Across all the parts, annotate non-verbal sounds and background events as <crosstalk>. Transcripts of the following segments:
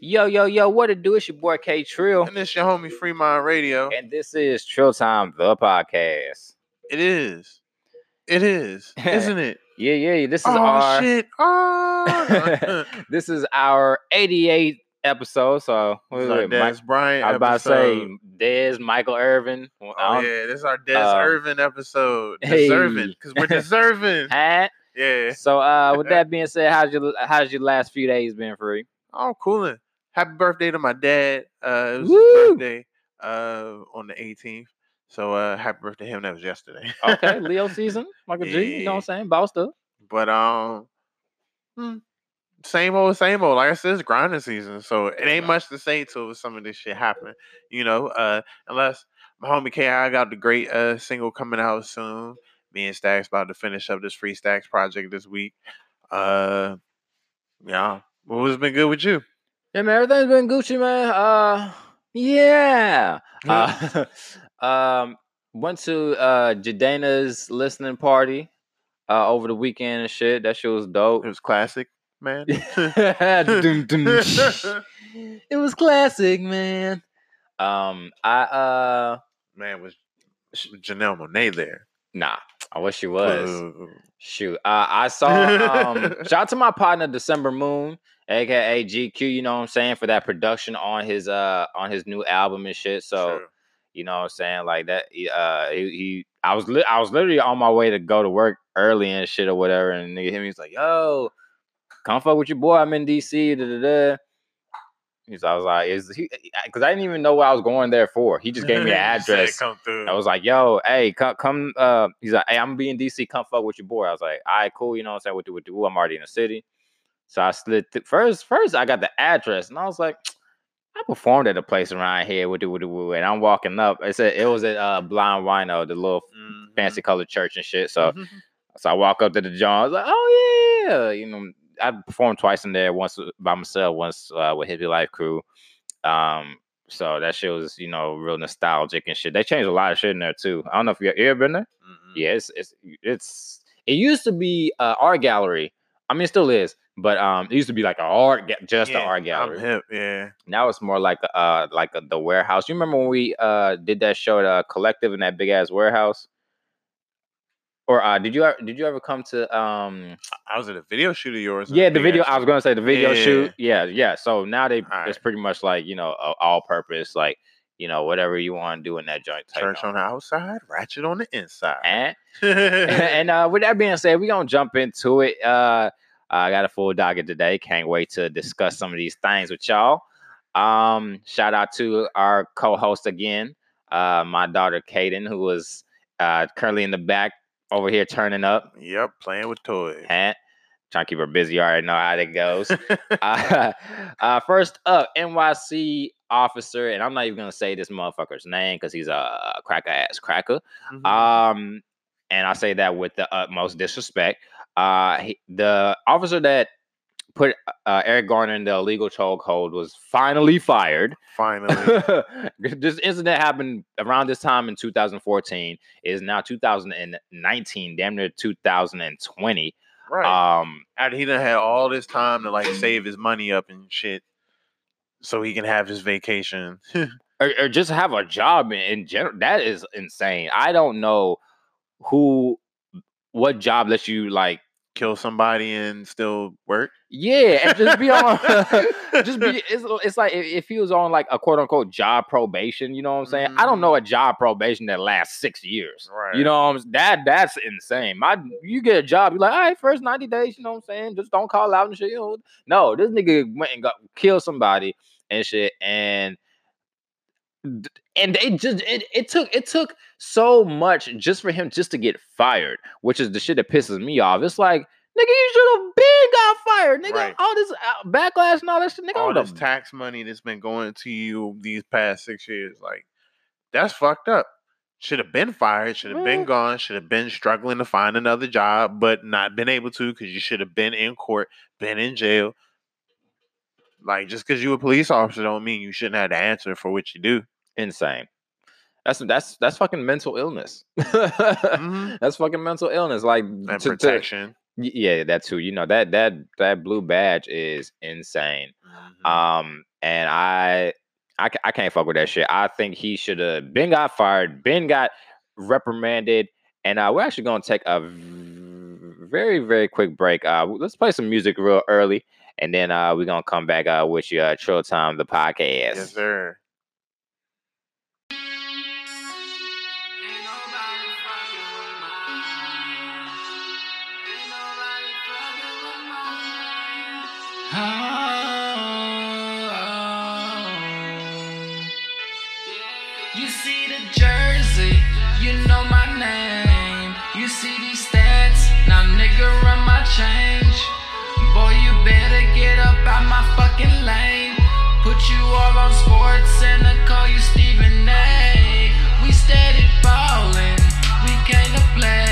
Yo, yo, yo, what it do? It's your boy K Trill. And this your homie Fremont Radio. And this is Trill Time, the podcast. It is. It is. <laughs> Isn't it? Yeah, yeah. This is oh our shit. <laughs> Oh <laughs> this is our 88th episode. So It's our wait, Des Mike- Bryant I was about to say. Dez, Michael Irvin. Oh yeah, this is our Des uh, Irvin episode. Deserving. Because we're deserving. Hat. yeah. So uh with that being said, how's your how's your last few days been free? Oh, coolin'. Happy birthday to my dad. Uh it was Woo! his birthday uh on the 18th. So uh happy birthday to him. That was yesterday. Okay, <laughs> Leo season, Michael G. You know what I'm saying? Bossed up. But um, hmm, same old, same old. Like I said, it's grinding season, so it ain't much to say till some of this shit happen. You know, uh, unless my homie Ki got the great uh single coming out soon. Me and Stacks about to finish up this Free Stacks project this week. Uh, yeah. Well, what's been good with you? Yeah, man, everything's been Gucci, man. Uh, yeah. Uh, <laughs> um, went to uh Jadana's listening party uh over the weekend and shit. That shit was dope. It was classic, man. <laughs> <laughs> It was classic, man. Um, I uh, man, was Janelle Monáe there? nah, I wish she was. Boo. Shoot, uh, I saw. Um, <laughs> shout out to my partner December Moon, aka GQ. You know what I'm saying for that production on his uh on his new album and shit. So you know what I'm saying like that. Uh, he, he I was li- I was literally on my way to go to work early and shit or whatever, and nigga hit me. He's like, "Yo, come fuck with your boy. I'm in DC." Da da da. He's, I was like, "Is he?" Because I didn't even know what I was going there for. He just gave me an <laughs> address. Come through. I was like, yo, hey, come, come. Uh, he's like, hey, I'm gonna be in DC. Come fuck with your boy. I was like, all right, cool. You know what I'm saying? What do, what do? I'm already in the city. So I slid th- first. First, I got the address, and I was like, I performed at a place around here. What do, what do? And I'm walking up. It said it was at uh, Blind Whino, the little Mhm. fancy colored church and shit. So, Mhm. <laughs> so I walk up to the John. I was like, oh yeah, you know, I performed twice in there. Once by myself, once uh, with Hippie Life Crew. Um, so that shit was, you know, real nostalgic and shit. They changed a lot of shit in there too. I don't know if you, ever been there. Mhm. Yeah, it's it's it's it used to be a art gallery. I mean, it still is, but um, it used to be like a art, just Yeah, an art gallery. hip, yeah. Now it's more like a, uh, like a, the warehouse. You remember when we uh did that show at uh, Collective in that big ass warehouse? Or uh, did you ever, did you ever come to um I was at a video shoot of yours. yeah the video I was gonna say the video Yeah. shoot yeah yeah so now they it's pretty much like you know all purpose like you know whatever you want to do in that joint Church on the outside, ratchet on the inside. and <laughs> and uh, with that being said, we're gonna jump into it. Uh, I got a full docket today. Can't wait to discuss some of these things with y'all. Um, shout out to our co-host again, uh, my daughter Kaden, who was uh, currently in the back over here turning up yep, playing with toys. and trying to keep her busy. You already know how that goes. <laughs> uh, <laughs> uh, first up, NYC officer, and I'm not even gonna say this motherfucker's name because he's a cracker ass cracker. Mhm. Um, and I say that with the utmost disrespect. Uh, he, the officer that put uh, Eric Garner in the illegal chokehold was finally fired. Finally, <laughs> this incident happened around this time in 2014. It is now 2019, damn near 2020. right. Um, After he done had all this time to like save his money up and shit, so he can have his vacation. <laughs> or, or just have a job in, in general. That is insane. I don't know who, what job lets you like Kill somebody and still work. Yeah, and just be on, <laughs> <laughs> just be. It's, it's like if, if he was on like a quote unquote job probation. You know what I'm saying? I don't know mm. a job probation that lasts six years. Right. You know what I'm, that that's insane. My you get a job, you're like, all right, first ninety days. You know what I'm saying? Just don't call out and shit. You know? No, this nigga went and got killed somebody and shit, and and they just it, it took it took so much just for him just to get fired, which is the shit that pisses me off. It's like, nigga, you should have been got fired, nigga. Right. All this uh, backlash and all that shit, nigga. all this tax money that's been going to you these past six years, like that's fucked up. Should have been fired. Should have been gone. Should have been struggling to find another job, but not been able to because you should have been in court, been in jail. Like just because you a police officer don't mean you shouldn't have to answer for what you do. Insane. That's that's that's fucking mental illness. Mhm. <laughs> That's fucking mental illness. Like And to- to- protection. y- yeah, that too. You know that that that blue badge is insane. Mhm. Um, and I, ca- I can't fuck with that shit. I think he should have been got fired, been got reprimanded, and uh, we're actually gonna take a very very quick break. Uh, let's play some music real early, and then uh, we're gonna come back uh, with you, uh, Trill Time, the podcast. Yes, sir. Out my fucking lane. Put you all on sports and I call you Stephen A. We steady ballin', we came to play.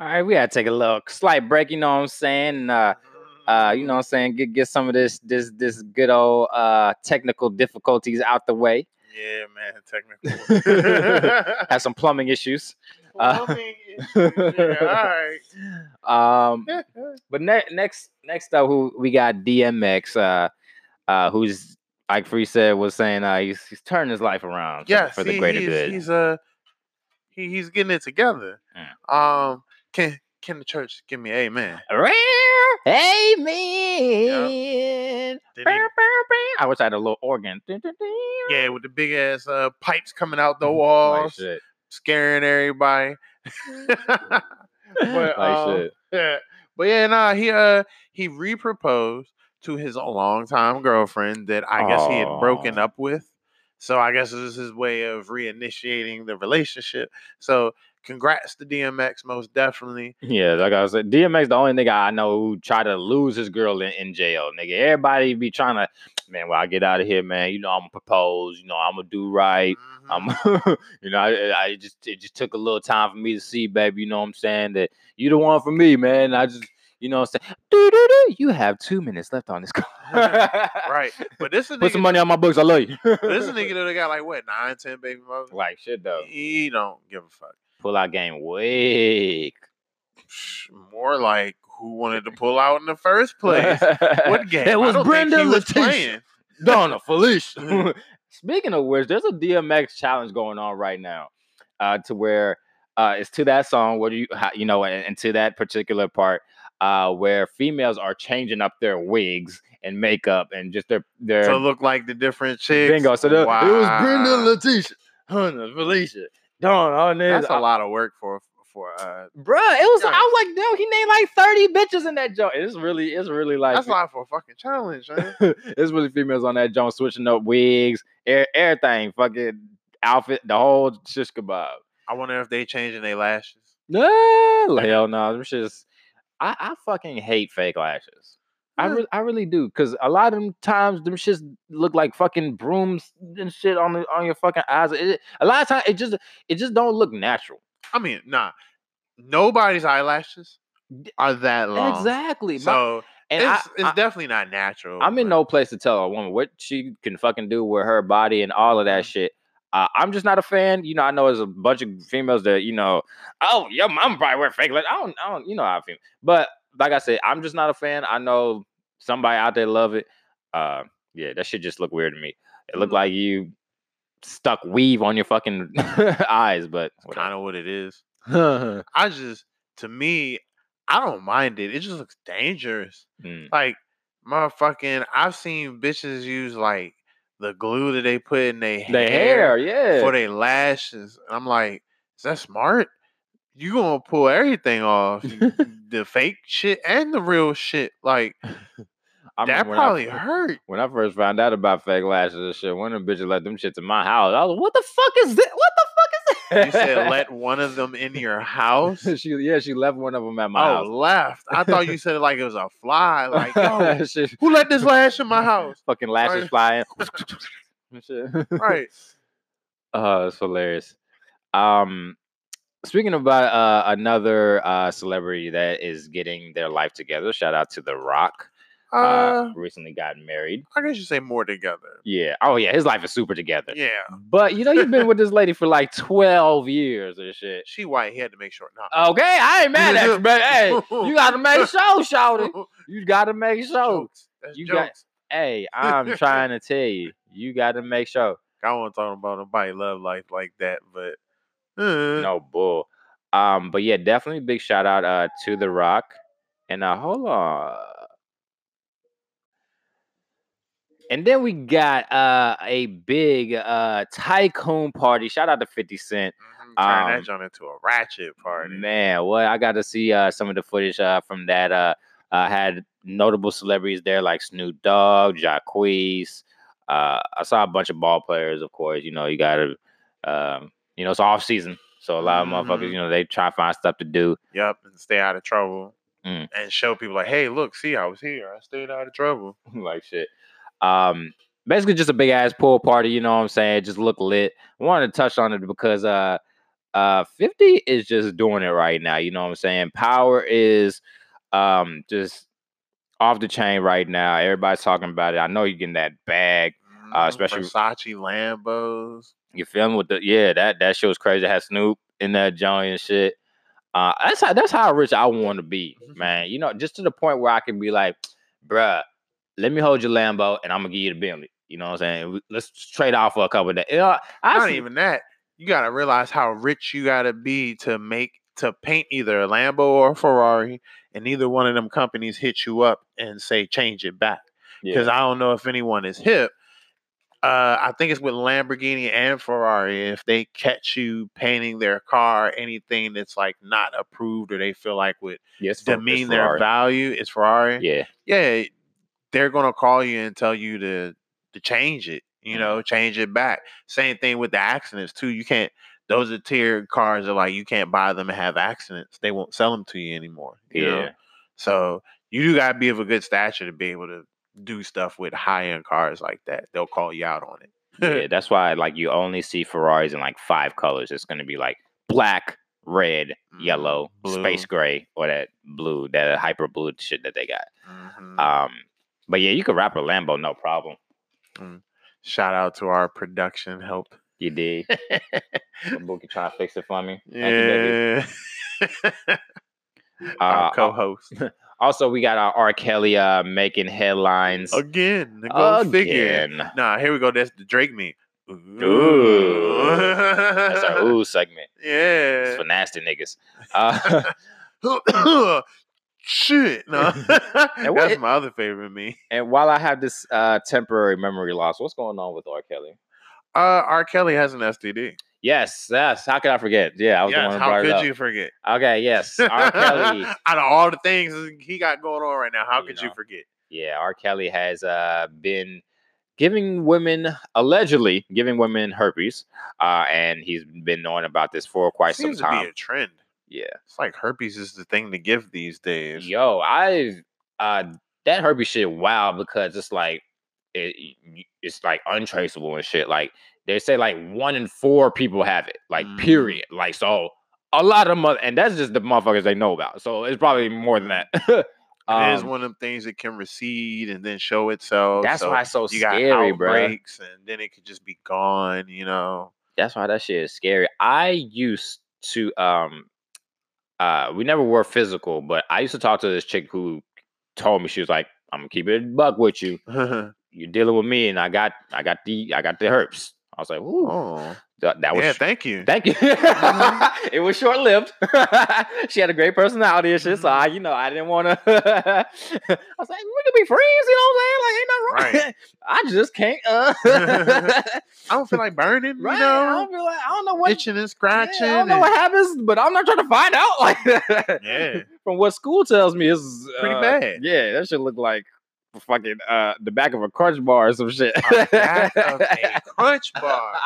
All right, we gotta take a little slight break. You know what I'm saying? Uh, uh, you know what I'm saying? Get get some of this this this good old uh technical difficulties out the way. Yeah, man, technical. <laughs> Have some plumbing issues. <laughs> Uh, Plumbing issues, yeah, all <laughs> um, but ne- next next up, who we got DMX, uh, uh, who's like Free said was saying uh, he's he's turning his life around for, yes, for the greater he's, good. He's uh he, he's getting it together. Um, can can the church give me amen? Rare Amen. Did Bow, he- bow, bow. I wish I had a little organ. yeah, with the big ass uh pipes coming out the Like walls, shit. scaring everybody. <laughs> but Like um, yeah, but yeah, nah, he uh he reproposed to his longtime girlfriend that I guess he had broken up with. So I guess this is his way of reinitiating the relationship. So congrats to DMX, most definitely. Yeah, like I said, DMX the only nigga I know who tried to lose his girl in, in jail. Nigga, everybody be trying to, man. When I get out of here, man, you know I'm gonna propose. You know I'm gonna do right. Mhm. I'm, <laughs> you know, I, I just it just took a little time for me to see, baby. You know what I'm saying? That you the one for me, man. I just, you know, what I'm saying, Doo-doo-doo, you have two minutes left on this <laughs> call. <laughs> right. But this is Put some money on my books. I love you. This is nigga that got like what nine, ten baby mothers. like shit though. He don't give a fuck. Pull out game weak. More like who wanted to <laughs> pull out in the first place. What <laughs> game? It was Brenda Letitia. <laughs> Donna Felicia. Speaking of which, there's a DMX challenge going on right now, uh, to where uh, it's to that song. What do you, how, you know, and, and to that particular part, uh, where females are changing up their wigs and makeup and just their their to look like the different chicks. bingo. So the, it was Brenda, Wow. Letitia, Hunter, Felicia, Dawn, all this. That's a lot of work for for uh. Bruh, it was. I was like, damn, he named like thirty bitches in that joint. It's really, it's really like That's a lot for a fucking challenge, <laughs> man. it's really females on that joint switching up wigs, e- everything, fucking outfit, the whole shish kebab. I wonder if they changing their lashes. No, hell no, them shits. I, I fucking hate fake lashes. I, re- I really do, cause a lot of them times them shits look like fucking brooms and shit on the on your fucking eyes. It, a lot of times it just it just don't look natural. I mean, nah. Nobody's eyelashes are that long. Exactly. My- So and it's, I, it's I- definitely not natural. I'm in no place to tell a woman what she can fucking do with her body and all of that shit. Uh, I'm just not a fan. You know, I know there's a bunch of females that you know, oh, your mom probably wear fake. Like, I don't, I don't, you know how I feel. But like I said, I'm just not a fan. I know somebody out there love it. Uh, yeah, that shit just look weird to me. It looked Mhm. like you stuck weave on your fucking <laughs> eyes, but kind of what it is. <laughs> I just, to me, I don't mind it. It just looks dangerous. Mm. Like, motherfucking, I've seen bitches use like the glue that they put in their the hair, yeah. for their lashes. I'm like, is that smart? You gonna pull everything off, <laughs> the fake shit and the real shit. Like I that when I probably hurt. When I first found out about fake lashes and shit, one of them bitches let them shit to my house. I was like, what the fuck is this? What the fuck is this? <laughs> You said let one of them in your house. <laughs> she yeah, she left one of them at my Oh, house. left. I thought you <laughs> said it like it was a fly. Like, Shit, who let this lash in my house? fucking lashes Right. flying. Right. Oh, it's hilarious. Um, speaking about uh, another uh, celebrity that is getting their life together, shout out to The Rock. Uh, Uh, recently got married. I guess you say more together. Yeah. Oh yeah, his life is super together. Yeah. But you know, you've been with this lady for like twelve years or shit. She white. He had to make sure. Nah. Okay, I ain't mad at you, but hey, you gotta make <laughs> sure, shouty. You gotta make sure. Jokes. That's You got- jokes. Hey, <laughs> I'm trying to tell you, you gotta make sure. I won't talk about nobody love life like that, but uh, No bull. Um, but yeah, definitely big shout out uh to The Rock. And uh hold on. And then we got uh a big uh tycoon party. Shout out to 50 Cent. mhm, turn Um, that joint into a ratchet party. Man, well, I got to see uh some of the footage uh from that. Uh, uh had notable celebrities there like Snoop Dogg, Jacquees. Uh, I saw a bunch of ball players, of course. You know, you got to, um, you know, it's off season, so a lot of motherfuckers, Mhm. you know, they try to find stuff to do. Yep, and stay out of trouble. Mm. And show people like, hey, look, see, I was here. I stayed out of trouble. <laughs> like shit. Um, basically just a big ass pool party. You know what I'm saying? Just look lit. I wanted to touch on it because uh, uh, 50 is just doing it right now. You know what I'm saying? Power is um just off the chain right now. Everybody's talking about it. I know you're getting that bag. Uh, Mhm, especially- Versace Lambos. You feeling with the yeah that that shit was crazy. It had Snoop in that joint and shit. Uh, that's how that's how rich I want to be, man. You know, just to the point where I can be like, bruh, let me hold your Lambo and I'm gonna give you the Bentley. You know what I'm saying? Let's trade off for a couple of days. You know, I Not see- even that. You gotta realize how rich you gotta be to make to paint either a Lambo or a Ferrari, and neither one of them companies hit you up and say change it back. Because yeah. I don't know if anyone is hip. Uh, I think it's with Lamborghini and Ferrari. If they catch you painting their car anything that's like not approved or they feel like would yes, demean their value, it's Ferrari. Yeah, yeah, they're gonna call you and tell you to to change it. You Mhm. know, change it back. Same thing with the accidents too. You can't. Those are tiered cars are like you can't buy them and have accidents. They won't sell them to you anymore. You know? yeah. So you do gotta be of a good stature to be able to do stuff with high end cars like that. They'll call you out on it. yeah, that's why like you only see Ferraris in like five colors. It's gonna be like black, red, Mhm, yellow, space gray, or that blue, that hyper blue shit that they got. Mhm. Um, but yeah, you could wrap a Lambo, no problem. Shout out to our production help. You did. Bookie trying to fix it for me. Thank you, baby. Yeah. Uh, our co-host. Also, we got our R. Kelly uh, making headlines Again, go figure. again. Nah, here we go. That's the Drake me. Ooh. That's our ooh segment. Yeah. It's for nasty niggas. Uh, Shit. No. <laughs> That's my other favorite me. and while I have this uh, temporary memory loss, what's going on with R. Kelly? Uh, R. Kelly has an STD. Yes, yes. How could I forget? Yeah, I was the Yes, one who how brought it could you forget? Okay, yes. <laughs> R. Kelly. Out of all the things he got going on right now, how You could you forget? Yeah, R. Kelly has uh, been giving women, allegedly giving women herpes, uh, and he's been knowing about this for quite Seems some to time. be a trend. Yeah. It's like herpes is the thing to give these days. Yo, I've uh, that herpes shit wow because it's like it, it's like untraceable and shit. Like they say, like one in four people have it. Like Mm. period. Like so, a lot of mother, and that's just the motherfuckers they know about. So it's probably more than that. <laughs> It is Um, one of them things that can recede and then show itself. that's so why it's so you got scary, bro. outbreaks and then it could just be gone, you know. That's why that shit is scary. I used to um uh we never were physical, but I used to talk to this chick who told me she was like, I'm gonna keep it a buck with you. <laughs> You're dealing with me and I got I got the I got the herpes. I was like, Ooh, oh, that, that was yeah, thank you. Thank you. <laughs> it was short lived. <laughs> she had a great personality and shit. So I, you know, I didn't want to. <laughs> I was like, we could be friends. You know what I'm saying? Like, ain't nothing wrong. Right. I just can't. Uh, I don't feel like burning, right? you I know, don't feel like I don't know what. itching and yeah, scratching. I don't know what happens, but I'm not trying to find out. Like, Yeah. From what school tells me, is Pretty uh, bad. Yeah, that should look like fucking uh the back of a crunch bar or some shit. Back of a <laughs> crunch bar. <laughs>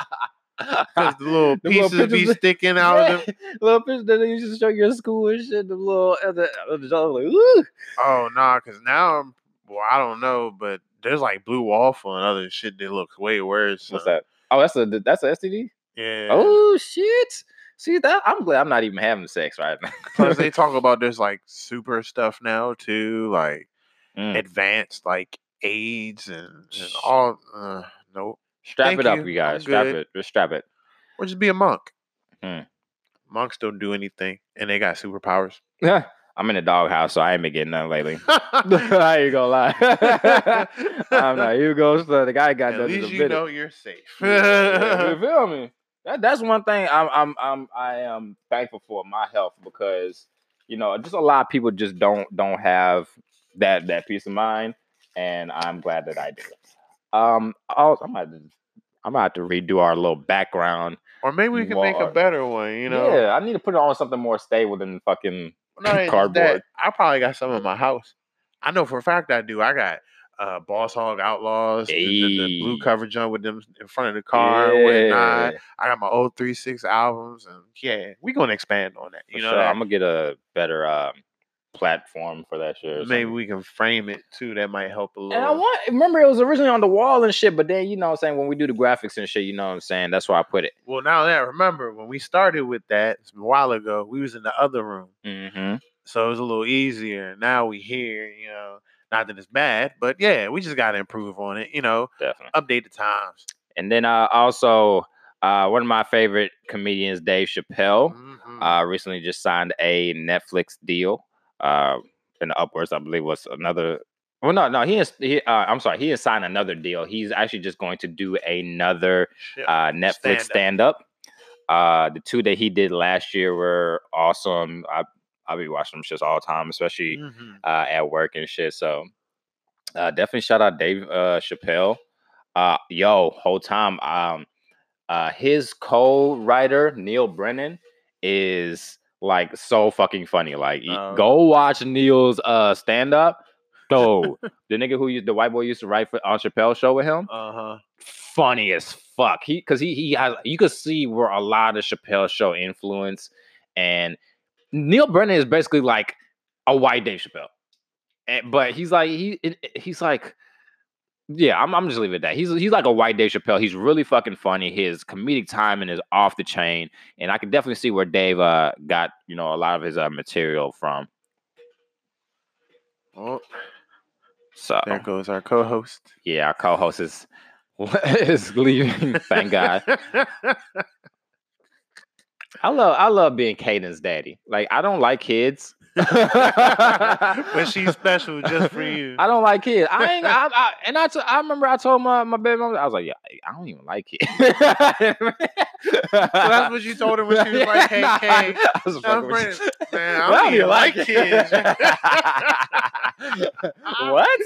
Because the little The little pieces be sticking out of them. <laughs> little pieces that they used to show you in school and shit. The little, uh, the, uh, the, like, ooh. Oh, nah, because now I'm, well, I don't know, but there's like blue waffle and other shit that looks way worse. What's that? Oh, that's a that's a STD. Yeah. Oh shit! See that? I'm glad I'm not even having sex right now. Plus, they talk about there's like super stuff now too, like Mm. advanced like AIDS and, and all. Uh, nope. strap thank it up, you. you guys. Strap it. Just strap it. Or just be a monk. Hmm. Monks don't do anything, and they got superpowers. Yeah. <laughs> I'm in the doghouse, so I ain't been getting none lately. <laughs> <laughs> I ain't gonna lie. I'm not. You go. So the guy got At least you it. know you're safe. You feel me? That, that's one thing I'm I'm I'm I am thankful for my health because you know just a lot of people just don't don't have that that peace of mind, and I'm glad that I do. Um, I'll, I'm gonna I'm gonna have to redo our little background. or maybe we can make a better one. You know, yeah, I need to put it on something more stable than fucking. No, <laughs> cardboard. I probably got some in my house. I know for a fact I do. I got uh Boss Hogg Outlawz, the, the, the blue cover joint with them in front of the car. Yeah, I got my old three six albums, and yeah, we gonna expand on that. for You know, sure. I'm gonna get a better um, platform for that shit. or maybe something. we can frame it too. That might help a little. And I want remember it was originally on the wall and shit, but then you know what I'm saying when we do the graphics and shit, you know what I'm saying? That's where I put it. well, now that remember when we started with that a while ago, we was in the other room, Mm-hmm. so it was a little easier. Now we here, you know. Not that it's bad, but yeah, we just gotta improve on it. You know, Definitely. update the times. And then uh, also uh, one of my favorite comedians, Dave Chappelle, Mhm. uh, recently just signed a Netflix deal. Uh, in the upwards, I believe was another. Well, no, no, he is. He, uh, I'm sorry, he has signed another deal. He's actually just going to do another Shit. uh, Netflix Stand up. Uh, the two that he did last year were awesome. I I'll be watching them shits all the time, especially Mhm. uh, at work and shit. So uh, definitely shout out Dave uh, Chappelle. Uh, yo, whole time. Um, uh, his co-writer Neal Brennan is like so fucking funny. Like, Oh. go watch Neal's uh stand-up. So <laughs> the nigga who used the white boy used to write for on Chappelle show with him Uh-huh. funny as fuck. He because he he has you could see where a lot of Chappelle show influence, and Neal Brennan is basically like a white Dave Chappelle, and, but he's like he he's like. Yeah, I'm, I'm just leaving it at that. He's he's like a white Dave Chappelle. He's really fucking funny. His comedic timing is off the chain, and I can definitely see where Dave uh, got you know a lot of his uh, material from. Oh, So there goes our co-host. yeah, our co-host is <laughs> is leaving. Thank God. <laughs> I love I love being Caden's daddy. Like I don't like kids, <laughs> but she's special just for you. I don't like kids. I ain't. I, I, <laughs> and I, t- I remember I told my my baby mom. I was like, yeah, I don't even like kids. <laughs> so that's what you told her when she was like, "Hey, Kay, I was I'm fucking with friends. you. Man, I Well, don't even like kids. what?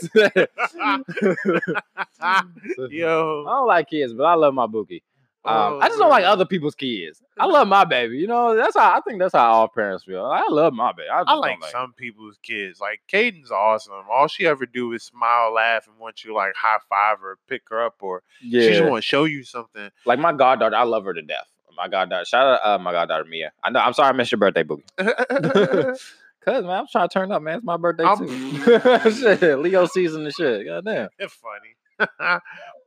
Yo, I don't like kids, but I love my bookie. Um, Oh, I just don't like other people's kids. I love my baby. You know, that's how I think that's how all parents feel. I love my baby. I, just I don't like some people's kids. Like Caden's awesome. All she ever do is smile, laugh, and want you like high five or pick her up, or Yeah, she just want to show you something. like my goddaughter. I love her to death. My goddaughter. Shout out, uh, my goddaughter Mia. I know. I'm sorry, I missed your birthday, boogie. <laughs> <laughs> Cause man, I'm trying to turn up, man. It's my birthday I'm- too. <laughs> shit, Leo season and shit. Goddamn. it's funny.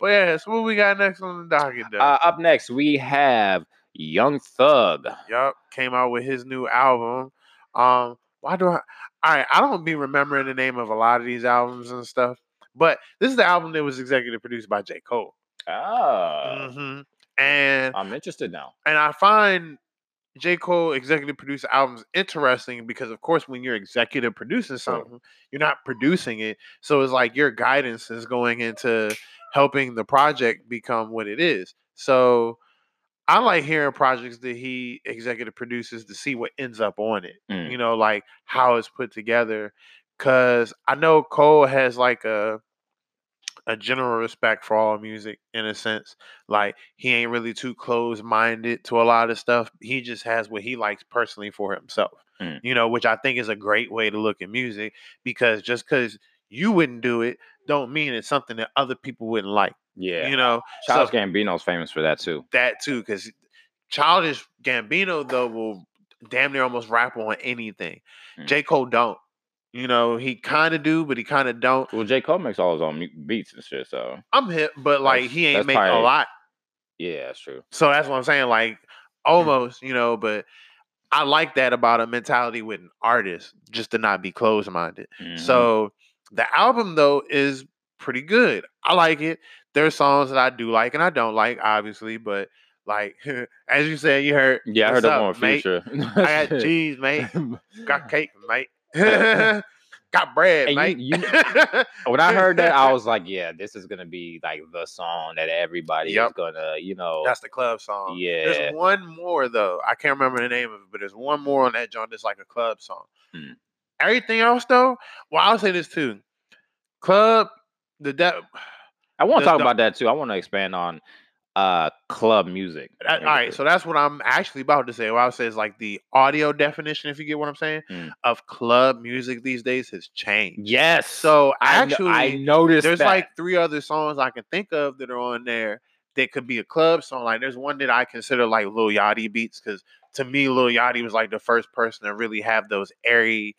But yeah, so what we got next on the docket though? Uh, up next, we have Young Thug. Yup, came out with his new album. Um, why do I? All right, I don't be remembering the name of a lot of these albums and stuff, but this is the album that was executive produced by J. Cole. Oh, hmm And I'm interested now. and I find J. Cole executive producer albums interesting because, of course, when you're executive producing something, you're not producing it. So it's like your guidance is going into helping the project become what it is. So I like hearing projects that he executive produces to see what ends up on it. Mm. You know, like how it's put together. Cause I know Cole has like a a general respect for all music in a sense. Like he ain't really too close minded to a lot of stuff. He just has what he likes personally for himself. Mm. You know, which I think is a great way to look at music because just because you wouldn't do it, don't mean it's something that other people wouldn't like. Yeah, You know, Childish so Gambino's famous for that too. that too, because Childish Gambino though will damn near almost rap on anything. Mm. J. Cole don't. You know, he kind of do, but he kind of don't. Well, J Cole makes all his own beats and shit. So I'm hip, but like That's- he ain't that's make a lot. yeah, that's true. So that's what I'm saying. Like almost, you know, but I like that about a mentality with an artist, just to not be closed minded. Mhm. So the album though is pretty good. I like it. There's songs that I do like and I don't like, obviously, but like <laughs> as you said, you heard yeah, I heard up, one with mate? Future. I got <laughs> cheese, mate. Got <laughs> cake, mate. got bread, And mate. you- when I heard that, I was like, yeah, this is gonna be like the song that everybody is gonna, you know. That's the club song. yeah. There's one more though. I can't remember the name of it, but there's one more on that joint that's like a club song. Mm. Everything else though, well, I'll say this too. Club, the de- I want to talk the- about that too. I want to expand on uh club music. that- all right, so that's what I'm actually about to say. What I would say is like the audio definition, if you get what I'm saying, Mm. of club music these days has changed. yes. So I actually, I noticed there's that. like three other songs I can think of that are on there that could be a club song. Like there's one that I consider like Lil Yachty beats because to me Lil Yachty was like the first person to really have those airy,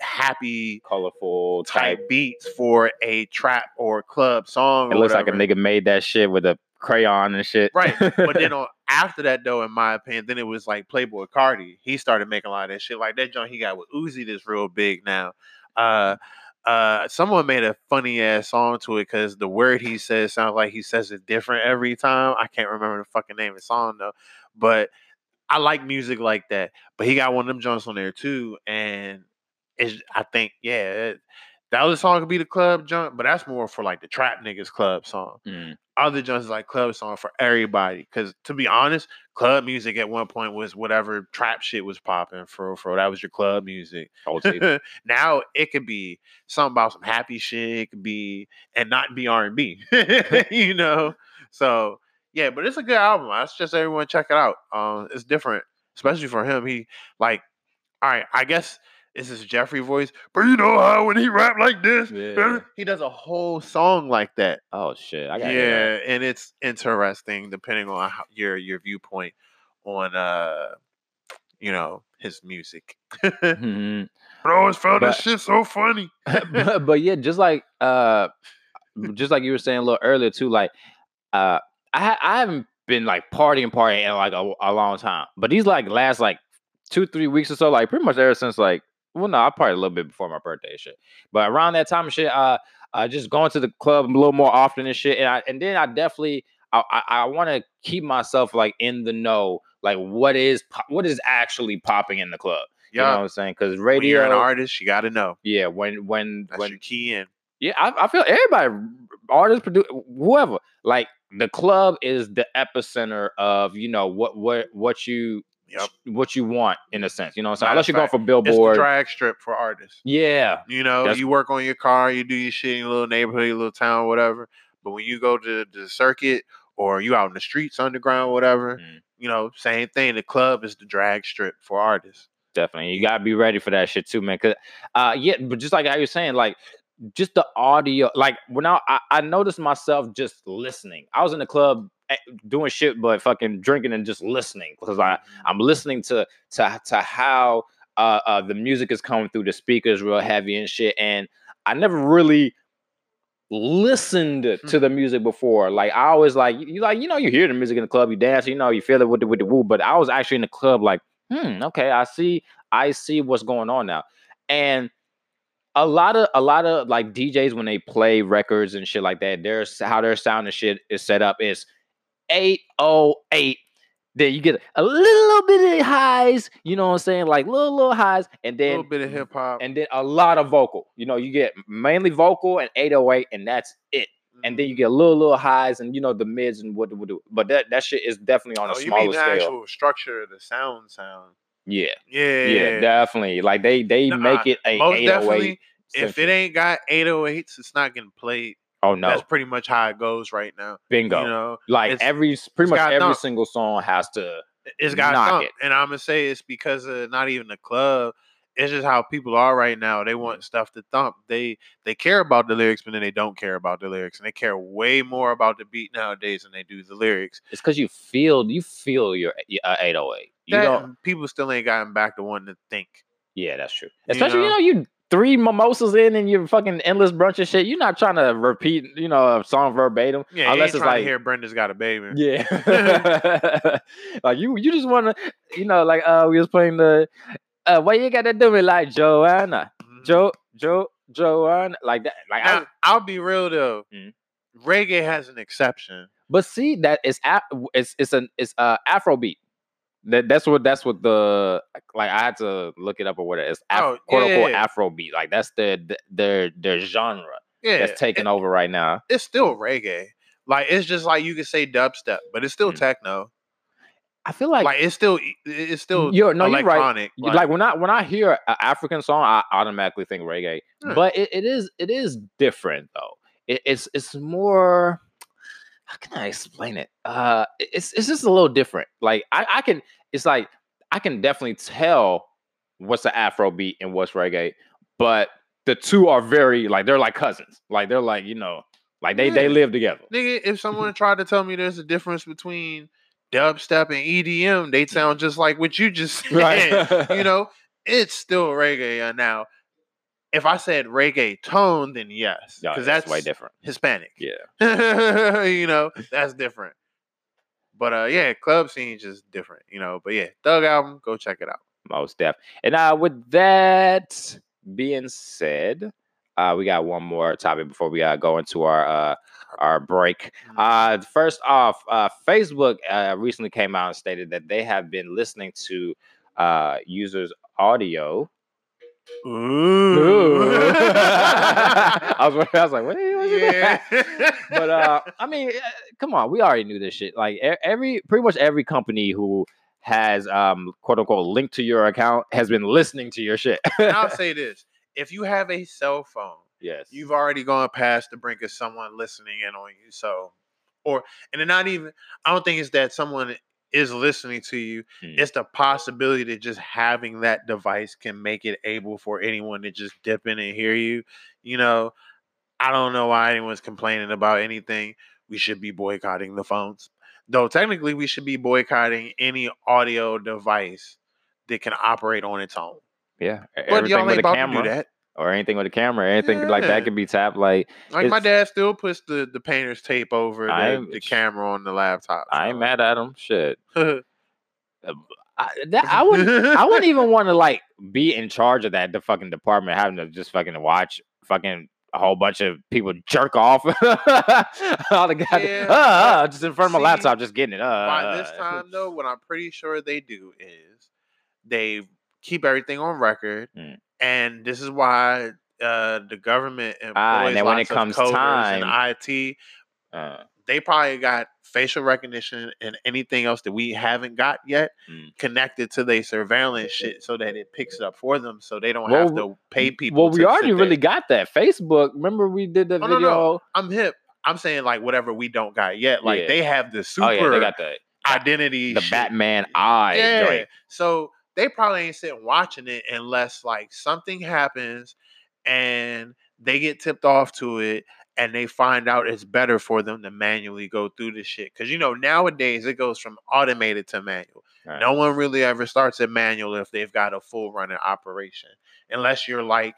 happy colorful type. type beats for a trap or club song. It looks like a nigga made that shit with a crayon and shit. Right, but then <laughs> on after that though, in my opinion, then it was like Playboi Carti. He started making a lot of that shit. Like that joint he got with Uzi that's real big now. Uh uh someone made a funny ass song to it because the word he says sounds like he says it different every time. I can't remember the fucking name of the song though. But I like music like that. But he got one of them joints on there too. And it's I think, yeah, it, that other song could be the club joint, but that's more for like the trap niggas club song Mm. other joints is like club song for everybody. Because to be honest, club music at one point was whatever trap shit was popping for for that was your club music. <laughs> Now it could be something about some happy shit. It could be and not be R and B. <laughs> <laughs> You know, so yeah, but it's a good album. I suggest everyone check it out. Um, it's different, especially for him. He like, all right, I guess. It's his Jeffery voice, but you know how when he rap like this, Yeah. <laughs> he does a whole song like that Oh shit! I yeah, and it's interesting depending on how, your your viewpoint on uh you know his music. but <laughs> Mhm. I always found But- this shit so funny. <laughs> but, but yeah, just like uh, just like you were saying a little earlier too. Like uh, I I haven't been like partying partying in like a, a long time, but these like last like two three weeks or so, like pretty much ever since like well no, I party a little bit before my birthday and shit, but around that time and shit, uh, uh, just going to the club a little more often and shit, and I and then I definitely I I, I want to keep myself like in the know, like what is po- what is actually popping in the club. You know Yeah. what I'm saying? Because When you're an artist, you got to know. yeah, when when That's when your key in. yeah, I, I feel everybody, artists, produce, whoever, like the club is the epicenter of you know what what what you Yep. what you want in a sense. You know what I'm saying? Matter Unless you're going for It's the Billboard, drag strip for artists. yeah, You know, That's- you work on your car, you do your shit in your little neighborhood, your little town, whatever. But when you go to the circuit or you out in the streets, underground, whatever, Mm. you know, same thing. The club is the drag strip for artists. definitely. You gotta be ready for that shit too, man. Cause uh yeah, but just like I you're saying, like just the audio, like when I, I I noticed myself just listening. I was in the club eh, doing shit, but fucking drinking and just listening because I I'm listening to to to how uh, uh the music is coming through the speakers real heavy and shit, and I never really listened to the music before. Like I always like you like you know you hear the music in the club, you dance, you know you feel it with the with the woo. But I was actually in the club like, hmm, okay, I see, I see what's going on now, and a lot of a lot of like DJs when they play records and shit like that, there's how their sound and shit is set up is 808. Then you get a little little bit of highs, you know what I'm saying? Like little little highs, and then A little bit of hip hop. and then a lot of vocal. You know, you get mainly vocal and 808, and that's it. And Mm-hmm. then you get a little little highs and you know the mids and what we do. But that that shit is definitely on a oh, mean smaller the scale. actual structure the sound sound. Yeah, Yeah. yeah, definitely. Like they they make it a Most 808. definitely. If it ain't got 808s, it's not getting played. oh no, That's pretty much how it goes right now. bingo. You know, like every pretty much every thump. single song has to. it's got knock it. And I'm gonna say it's because of not even the club. It's just how people are right now. They Mm-hmm. want stuff to thump. They they care about the lyrics, but then they don't care about the lyrics, and they care way more about the beat nowadays than they do the lyrics. It's because you feel you feel your uh, 808. You That, don't. people still ain't gotten back to one to think. Yeah, that's true. Especially you know? know you three mimosas in and you're fucking endless brunch and shit. You're not trying to repeat you know a song verbatim. Yeah, unless it's like to hear Brenda's got a baby. Yeah. <laughs> <laughs> like you you just wanna, you know, like uh we was playing the uh why you gotta do me like Joanna. Mhm. Jo Jo Joanna like that. Like I Now, I'll be real though. Mhm. Reggae has an exception. but see that it's it's it's an it's uh Afrobeat. That that's what that's what the like I had to look it up or whatever. It's Af- Oh, quote unquote yeah. Afrobeat. Like that's their their their genre Yeah, that's taking it- over right now. it's still reggae. Like it's just like you could say dubstep, but it's still Mm. techno. I feel like, Like, it's still it's still You're- no, you're right. electronic. Y- like, when I when I hear an African song, I automatically think reggae. Yeah. But it, it is it is different though. It, it's it's more. How can I explain it? Uh, it's it's just a little different. Like I I can it's like I can definitely tell what's the Afro beat and what's reggae, but the two are very like they're like cousins. Like they're like you know like they they live together. nigga, if someone tried to tell me there's a difference between dubstep and EDM, they'd sound just like what you just <laughs> said. Right. you <laughs> know, it's still reggae uh, now. If I said reggaeton, then yes, because that's that's way different. Hispanic. Yeah. <laughs> you know, that's different. But uh, yeah, club scene just different. You know, but yeah, Thug album, go check it out. Most def. And uh, with that being said, uh, we got one more topic before we uh, go into our uh, our break. Uh, first off, uh, Facebook uh, recently came out and stated that they have been listening to uh, users' audio. Ooh. I was, I was like, what? Yeah. <laughs> but uh, I mean, uh, come on, we already knew this shit. Like every, pretty much every company who has um quote unquote linked to your account has been listening to your shit. I'll <laughs> say this: if you have a cell phone, yes, you've already gone past the brink of someone listening in on you. So, or and not even. I don't think it's that someone is listening to you. Mm. It's the possibility that just having that device can make it able for anyone to just dip in and hear you. You know, I don't know why anyone's complaining about anything. We should be boycotting the phones. Though technically we should be boycotting any audio device that can operate on its own. yeah. But y'all ain't about camera to do that. Or anything with a camera, anything like that could be tapped. Like Like my dad still puts the, the painter's tape over the, the camera on the laptop. I ain't mad at him. Shit. <laughs> I, that, I wouldn't. I wouldn't even <laughs> want to like be in charge of that the fucking department, having to just fucking watch fucking a whole bunch of people jerk off. <laughs> All the goddamn, Yeah, uh, uh, just in front of my see, laptop, just getting it. Uh, By this uh. time, though, what I'm pretty sure they do is they keep everything on record, Mm. And this is why uh, the government employs Ah, and then when it comes time- and IT. Uh, They probably got facial recognition and anything else that we haven't got yet Mm. connected to their surveillance shit, so that it picks it up for them, so they don't have to pay people. well, we already sit there. really got that. Facebook. Remember we did the Oh, no, video. no. I'm hip. I'm saying like whatever we don't got yet. Like Yeah. they have the super Oh yeah, they got the identity. the shit. Batman eye Yeah. joint. So they probably ain't sitting watching it unless like something happens and they get tipped off to it and they find out it's better for them to manually go through this shit. Cause you know, nowadays it goes from automated to manual. Right. No one really ever starts at manual if they've got a full running operation. Unless you're like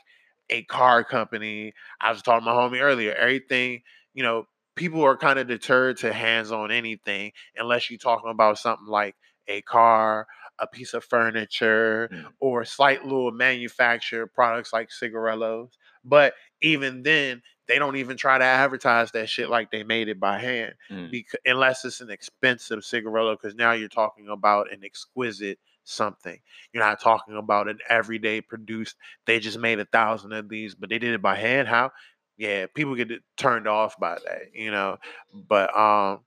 a car company. I was talking to my homie earlier. Everything, you know, people are kind of deterred to hands on anything unless you're talking about something like a car, a piece of furniture, Mm. or slight little manufactured products like cigarillos. But even then, they don't even try to advertise that shit like they made it by hand Mm. because unless it's an expensive cigarillo because now you're talking about an exquisite something you're not talking about an everyday produced they just made a thousand of these but they did it by hand how yeah people get turned off by that you know but um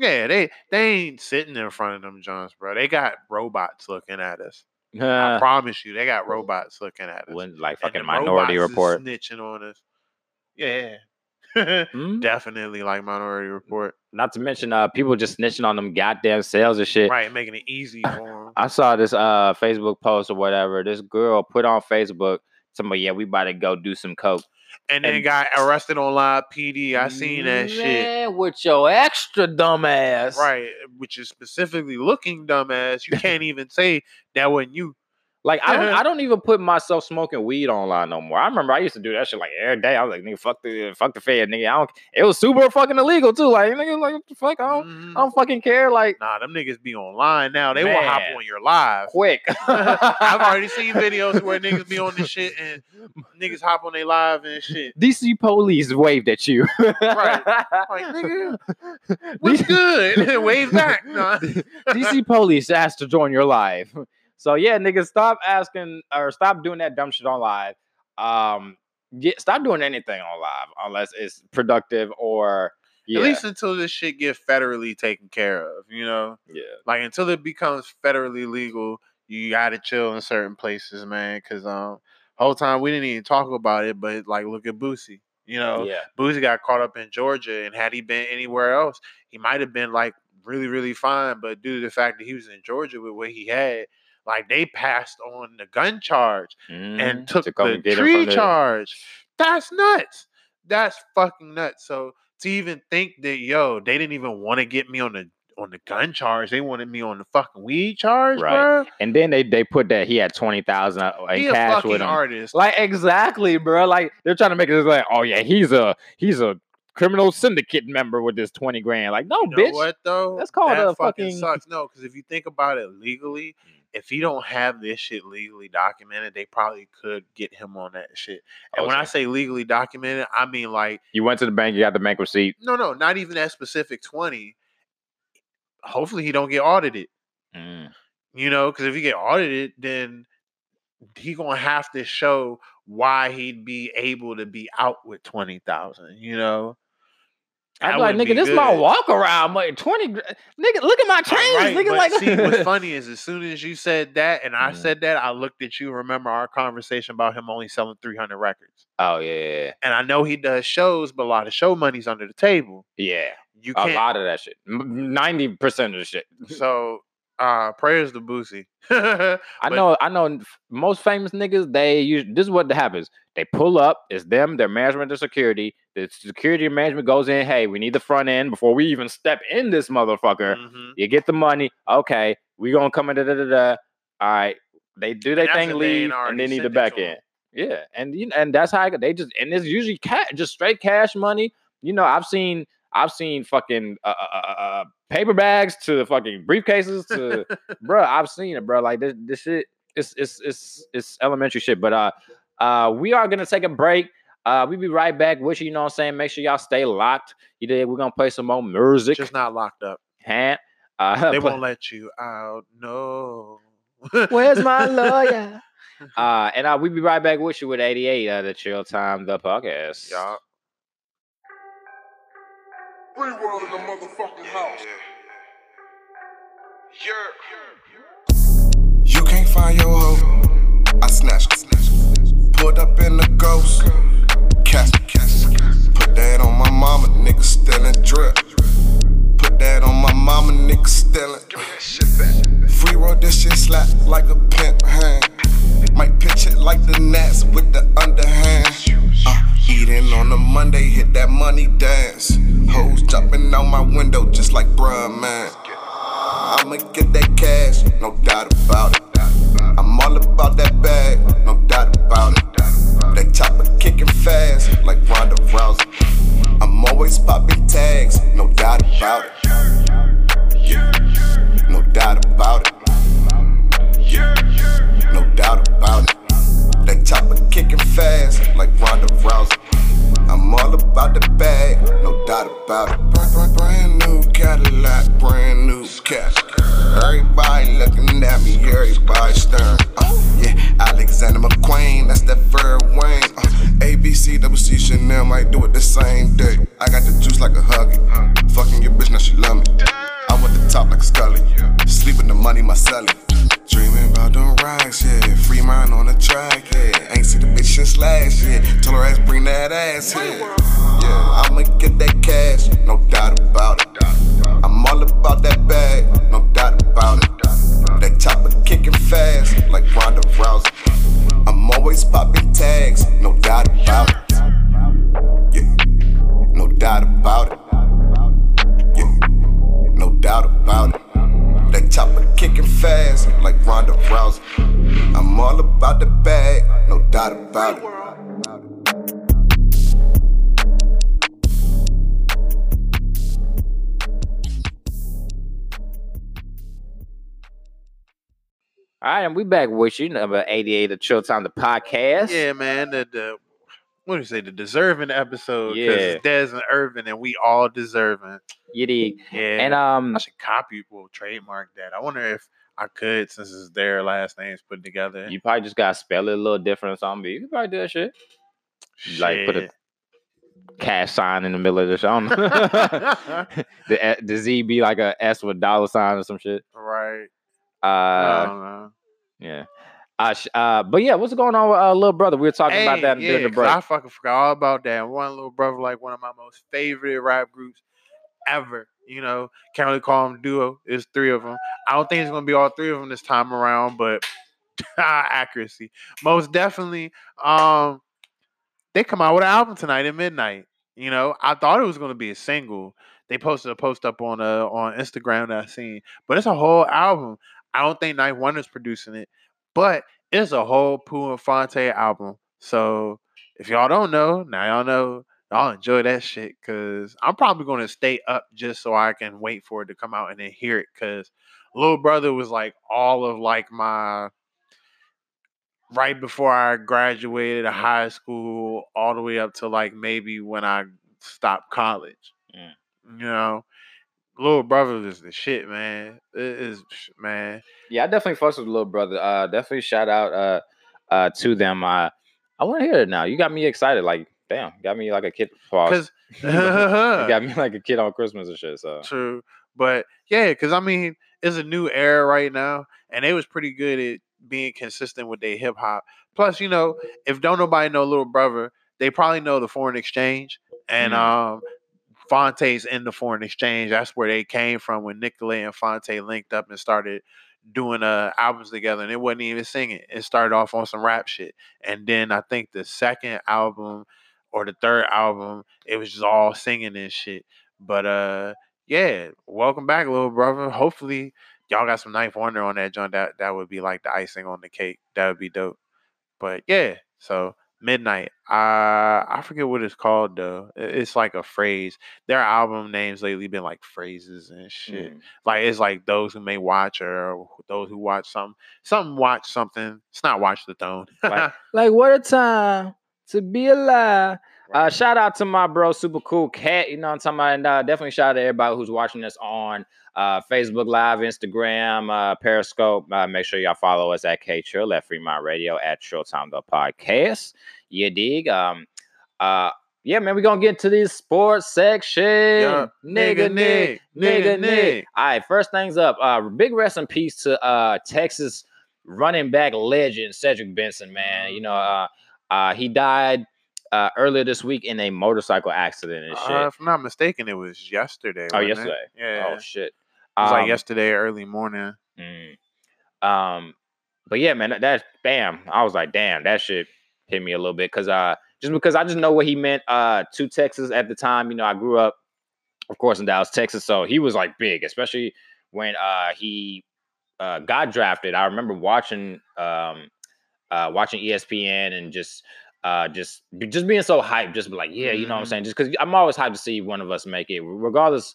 yeah they they ain't sitting in front of them johns bro they got robots looking at us i <laughs> promise you they got robots looking at us when like fucking Minority Report. snitching on us yeah <laughs> Mm? definitely like minority report Not to mention uh people just snitching on them goddamn sales and shit. right making it easy <laughs> for them I saw this uh Facebook post or whatever. This girl put on Facebook somebody, yeah, we about to go do some coke. And then and- got arrested on live PD. I seen that shit. Man, with your extra dumbass. Right, which is specifically looking dumbass. You can't even say that wasn't you. Like I don't I don't even put myself smoking weed online no more. I remember I used to do that shit like every day. I was like, nigga, fuck the fuck the fed, nigga. I don't it was super fucking illegal too. Like nigga, like what the fuck? I don't Mhm. I don't fucking care. Like Nah, them niggas be online now. They will hop on your live. quick. <laughs> I've already <laughs> seen videos where niggas be on this shit and niggas hop on their live and shit. DC police waved at you. Right. Like, <laughs> nigga, what's good? Wave back. Nah. DC police asked to join your live. So yeah, niggas, stop asking or stop doing that dumb shit on live. Um, get stop doing anything on live unless it's productive or yeah, At least until this shit get federally taken care of, you know? yeah. like until it becomes federally legal, you gotta chill in certain places, man. Cause um, whole time we didn't even talk about it, but like look at Boosie. You know, yeah. Boosie got caught up in Georgia, and had he been anywhere else, he might have been like really, really fine. But due to the fact that he was in Georgia with what he had, like they passed on the gun charge Mhm. and took To the tree charge. That's nuts. That's fucking nuts. So to even think that yo, they didn't even want to get me on the on the gun charge. They wanted me on the fucking weed charge, Right. bro. And then they they put that he had twenty thousand in He cash fucking with him. artist. Like exactly, bro. Like they're trying to make it like, oh yeah, he's a he's a criminal syndicate member with this twenty grand. Like, no, you know bitch. what though? That's called that a fucking- sucks. No, because if you think about it legally, Mm. If he don't have this shit legally documented, they probably could get him on that shit. And when I say legally documented, I mean like You went to the bank, you got the bank receipt. no, no, not even that specific twenty. Hopefully, he don't get audited. Mm. You know, because if he get audited, then he gonna have to show why he'd be able to be out with twenty thousand. You know, I'm like, nigga, this this my walk around, like twenty. Nigga, look at my chains, Right, nigga. Like, see, what's <laughs> funny is as soon as you said that and I Mhm. said that, I looked at you. Remember our conversation about him only selling three hundred records, Oh yeah, and I know he does shows, but a lot of show money's under the table. yeah. You A lot of that shit. Ninety percent of the shit. <laughs> So, uh, prayers to Boosie. <laughs> I know, I know. Most famous niggas, they use this is what happens. They pull up. It's them, their management, their security. The security and management goes in. Hey, we need the front end before we even step in this motherfucker. Mhm. You get the money. Okay, we gonna come in. Da, da, da, da. All right, they do their thing, if they ain't leave, and they need the back end. Yeah, and you know, and that's how I, they just and it's usually cash, just straight cash money. You know, I've seen I've seen fucking uh, uh, uh, uh, paper bags to the fucking briefcases to <laughs> bro. I've seen it, bro. Like this, this shit, it's it's it's it's elementary shit. But uh, uh, we are gonna take a break. Uh, we be right back with you. You know what I'm saying? Make sure y'all stay locked. You did. We're gonna play some more music. Just not locked up. Hand. Uh, <laughs> They won't let you out. No. <laughs> Where's my lawyer? Uh, and uh, we'll be right back with you with 88 of the Chill Time, the podcast. Y'all. Free world in the motherfucking house. Yeah. You can't find your hoe. I snatched her. Pulled up in the ghost. Catch Put that on my mama, nigga stealing drip. Put that on my mama, nigga stealing. Free roll this shit slap like a pimp hand. Might pitch it like the Nats with the underhand. Uh, eating on a Monday, hit that money dance. Hoes jumping out my window just like bruh, man. I'ma get that cash, no doubt about it. I'm all about that bag, no doubt about it. That chopper kicking fast, like Ronda Rousey. I'm always popping tags, no doubt about it. Yeah, no doubt about it. No doubt about it. That chopper kicking fast, like Ronda Rousey. I'm all about the bag, no doubt about it. Brand, brand, new Cadillac, brand new cash. Everybody looking at me, everybody staring. Uh, yeah, Alexander McQueen, that's that Fur Wayne. Uh, ABC, WC Chanel might do it the same day. I got the juice like a huggy. Fucking your bitch, now she love me. Top like Scully. Sleeping the money, my celly. Dreaming about them racks, yeah. Free mind on the track, yeah. Ain't see the bitch since last year. Tell her ass bring that ass here. Yeah, I'ma get that cash, no doubt about it. I'm all about that bag, no doubt about it. That chopper kicking fast, like Ronda Rousey. I'm always popping tags, no doubt about it. Fast, like Ronda Rousey. I'm all about the bag, no doubt about it. All right, and we back with you, number 88 of Chill Time, the podcast. Yeah, man. The, the what do you say? The deserving episode. Yeah. it's Des and Irvin, and we all deserving. You dig? Yeah. And um, I should copy, well, trademark that. I wonder if I could, since it's their last names put together. you probably just gotta spell it a little different or something. You could probably do that shit. Like put a Shit. cash sign in the middle of the show. <laughs> <laughs> the eh, the Z be like a S with dollar sign or some shit. right. Uh, I don't know. yeah. Uh, sh- uh, but yeah, what's going on with uh, little brother? We were talking about that yeah, during the break. I fucking forgot all about that. One little brother, like one of my most favorite rap groups ever. You know, can't really call them duo. It's three of them. I don't think it's gonna be all three of them this time around, but <laughs> accuracy, most definitely. Um, they come out with an album tonight at midnight. You know, I thought it was gonna be a single. They posted a post up on uh on Instagram that I seen, but it's a whole album. I don't think Ninth Wonder is producing it, but it's a whole Pooh and Phonte album. So if y'all don't know, now y'all know. Y'all enjoy that shit because I'm probably going to stay up just so I can wait for it to come out and then hear it. Because Little Brother was like all of like my right before I graduated high school, all the way up to like maybe when I stopped college. Mm. You know, Little Brother is the shit, man. It is man. Yeah, I definitely fucks with little brother. Uh, definitely shout out uh, uh, to them. Uh, I want to hear it now. You got me excited. Like, damn, got me like a kid. Because <laughs> got <laughs> me like a kid on Christmas and shit. So True. But yeah, because I mean, it's a new era right now, and they was pretty good at being consistent with their hip hop. Plus, you know, if don't nobody know Little Brother, they probably know the foreign exchange. And Mm. um Phonte's in the foreign exchange. That's where they came from when Nicolay and Phonte linked up and started doing uh albums together and it wasn't even singing. It started off on some rap shit. And then I think the second album or the third album, it was just all singing and shit. But uh yeah, welcome back, little brother. Hopefully y'all got some Ninth Wonder on that joint. That that would be like the icing on the cake. That would be dope. But yeah, so midnight. Uh I forget what it's called though. It's like a phrase. Their album names lately been like phrases and shit. mm. Like it's like those who may watch or those who watch something. Something watch something. It's not watch the throne. Like- <laughs> like what a time to be alive. Uh, shout out to my bro, super cool cat. You know what I'm talking about? And uh, definitely shout out to everybody who's watching us on uh, Facebook Live, Instagram, uh, Periscope. Uh, make sure y'all follow us at K Trill at Fremont Radio at Showtime the Podcast. You dig? Um, uh, yeah, man, we're gonna get to this sports section. Yeah. Nigga, Nick, nigga, Nick. All right, first things up. Uh, big rest in peace to uh Texas running back legend Cedric Benson, man. You know, uh, uh, he died uh earlier this week in a motorcycle accident and shit. Uh, if I'm not mistaken, it was yesterday. oh, wasn't it? yesterday. Yeah. Oh shit. it was like Um, yesterday early morning. Mm. Um, but yeah, man, that, that bam, I was like, damn, that shit hit me a little bit because uh, just because I just know what he meant uh to Texas at the time. You know, I grew up, of course, in Dallas, Texas, so he was like big, especially when uh he uh got drafted. I remember watching um uh watching ESPN and just uh just just being so hyped, just be like, yeah, you know what I'm saying? Just because I'm always hyped to see one of us make it, regardless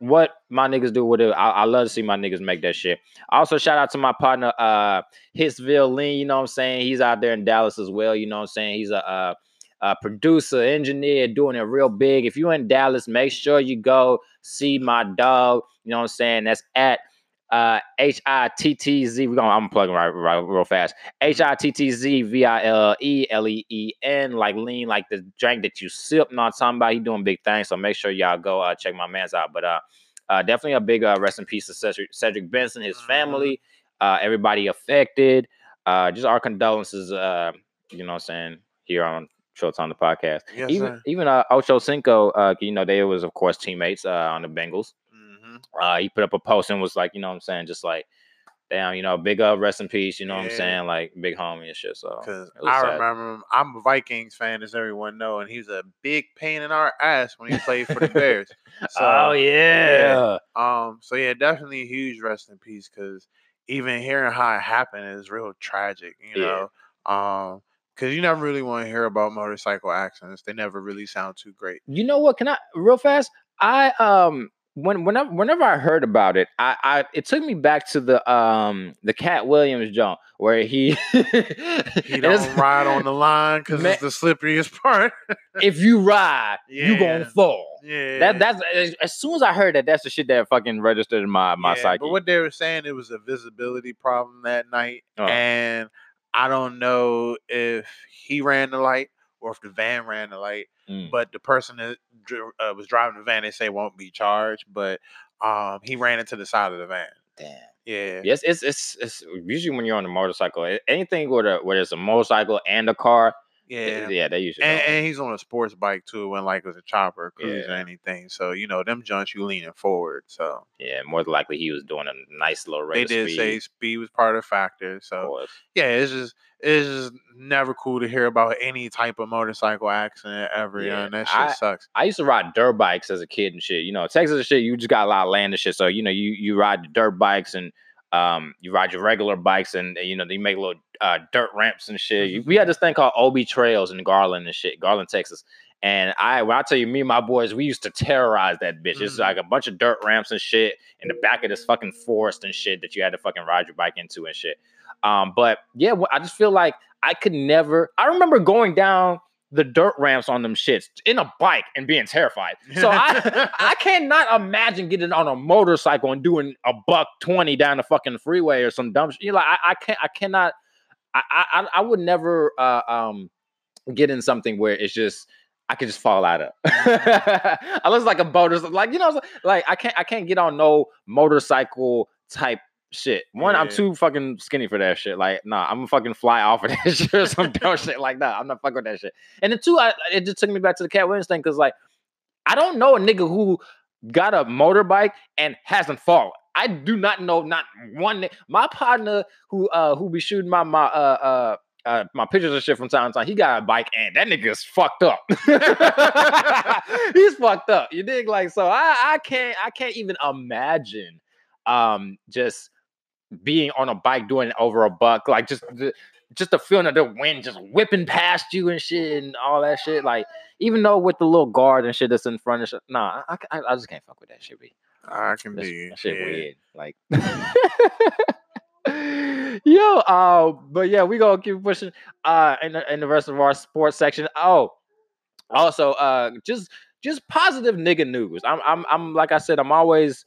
what my niggas do with it. I, I love to see my niggas make that shit. Also, shout out to my partner, uh, Hitsville Lean. You know what I'm saying? He's out there in Dallas as well. You know what I'm saying? He's a, uh a producer, engineer, doing it real big. If you're in Dallas, make sure you go see my dog. You know what I'm saying? That's at uh H I T T Z. We're gonna I'm plugging right, right real fast. H I T T Z V I L E L E E N, like lean, like the drink that you sip. Not talking about. He doing big things. So make sure y'all go uh, check my man's out. But uh, uh definitely a big uh, rest in peace to Cedric, Cedric Benson, his Mhm. family, uh, everybody affected. Uh, just our condolences. Uh, you know what I'm saying here on Showtime the podcast. Yes, even sir. even uh, Ocho Cinco, uh, you know, they was of course teammates uh, on the Bengals. Uh, he put up a post and was like, you know what I'm saying, just like, damn, you know, big up, rest in peace, you know what I'm saying, like big homie and shit. So Because I sad. remember him. I'm a Vikings fan, as everyone know, and he was a big pain in our ass when he played for the Bears. <laughs> So, oh yeah, Um. So yeah, definitely a huge rest in peace. Because even hearing how it happened is real tragic. You Yeah. know. Um. Because you never really want to hear about motorcycle accidents. They never really sound too great. you know what? Can I real fast? I um when whenever whenever I heard about it, I, I it took me back to the um the Katt Williams jump where he He <laughs> don't ride on the line because it's the slipperiest part. <laughs> if you ride, you gonna fall. yeah. That that's as, as soon as I heard that, that's the shit that fucking registered in my my Yeah, psyche. But what they were saying, it was a visibility problem that night, Oh. and I don't know if he ran the light or if the van ran the light. Mm. But the person that uh, was driving the van, they say won't be charged. But um, he ran into the side of the van. Damn. Yeah, Yes, it's it's it's usually when you're on a motorcycle, anything where the, where there's a motorcycle and a car, yeah. yeah, they usually. And, and he's on a sports bike too, when like it was a chopper, cruise, or anything. So you know them junks, you leaning forward. So yeah, more than likely he was doing a nice little race. they did speed. say speed was part of the factor. So yeah, it's just it's just never cool to hear about any type of motorcycle accident ever. Yeah, Yeah, and that shit I- sucks. I used to ride dirt bikes as a kid and shit. You know, Texas and shit, you just got a lot of land and shit. So, you know, you you ride the dirt bikes and um you ride your regular bikes and you know, they make little uh dirt ramps and shit. We had this thing called OB Trails in Garland and shit, Garland, Texas. And I when I tell you, me and my boys, we used to terrorize that bitch. It's Mhm. like a bunch of dirt ramps and shit in the back of this fucking forest and shit that you had to fucking ride your bike into and shit. Um, but yeah, I just feel like I could never. I remember going down the dirt ramps on them shits in a bike and being terrified. So I <laughs> I cannot imagine getting on a motorcycle and doing a buck twenty down the fucking freeway or some dumb shit. You know, I, I can't. I cannot. I, I I would never uh, um get in something where it's just. I could just fall out of. <laughs> Unless like a boat or something. Like, you know, like I can't I can't get on no motorcycle type shit. One, I'm too fucking skinny for that shit. Like, nah, I'm gonna fucking fly off of that <laughs> shit or some dumb <laughs> shit like that. I'm not fucking with that shit. And then two, I, it just took me back to the Katt Williams thing because like I don't know a nigga who got a motorbike and hasn't fallen. I do not know not one. My partner who uh who be shooting my my uh uh. Uh, my pictures and shit from time to time. He got a bike and that nigga's fucked up. <laughs> He's fucked up. You dig? Like so, I I can't I can't even imagine um just being on a bike doing over a buck like just the just the feeling of the wind just whipping past you and shit and all that shit like even though with the little guard and shit that's in front of shit nah I, I, I just can't fuck with that shit B. I can be that shit yeah. weird like <laughs> yo uh but yeah we gonna keep pushing uh in the, in the rest of our sports section oh Also, uh, just just positive nigga news. I'm I'm I'm like I said, I'm always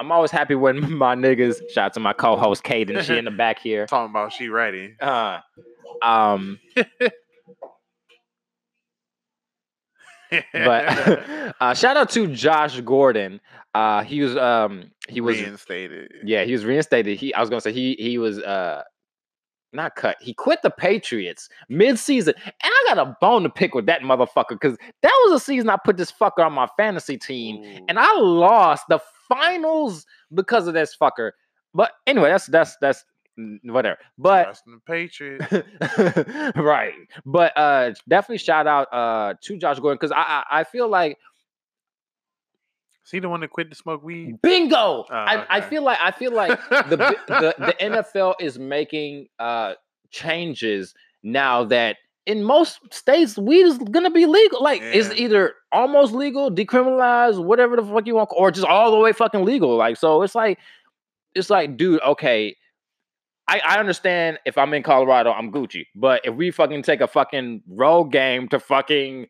I'm always happy when <laughs> my niggas. Shout out to my co-host Kaden. She in the <laughs> back here. Talking about she ready. Uh, um, <laughs> but uh, shout out to Josh Gordon. Uh, he was um he was reinstated. yeah he was reinstated. He I was gonna say he he was uh not cut. He quit the Patriots mid-season, and I got a bone to pick with that motherfucker because that was a season I put this fucker on my fantasy team, and I lost the finals because of this fucker. But anyway, that's that's that's mm, whatever. But the Patriots. <laughs> right. But uh definitely shout out uh to Josh Gordon because I, I I feel like See the one that quit to smoke weed? bingo. I, I okay. feel like I feel like the, the the <laughs> NFL is making uh changes now that in most states weed is gonna be legal. Like it's either almost legal, decriminalized, whatever the fuck you want, or just all the way fucking legal. Like so, it's like it's like, dude, okay. I, I understand if I'm in Colorado, I'm Gucci. But if we fucking take a fucking road game to fucking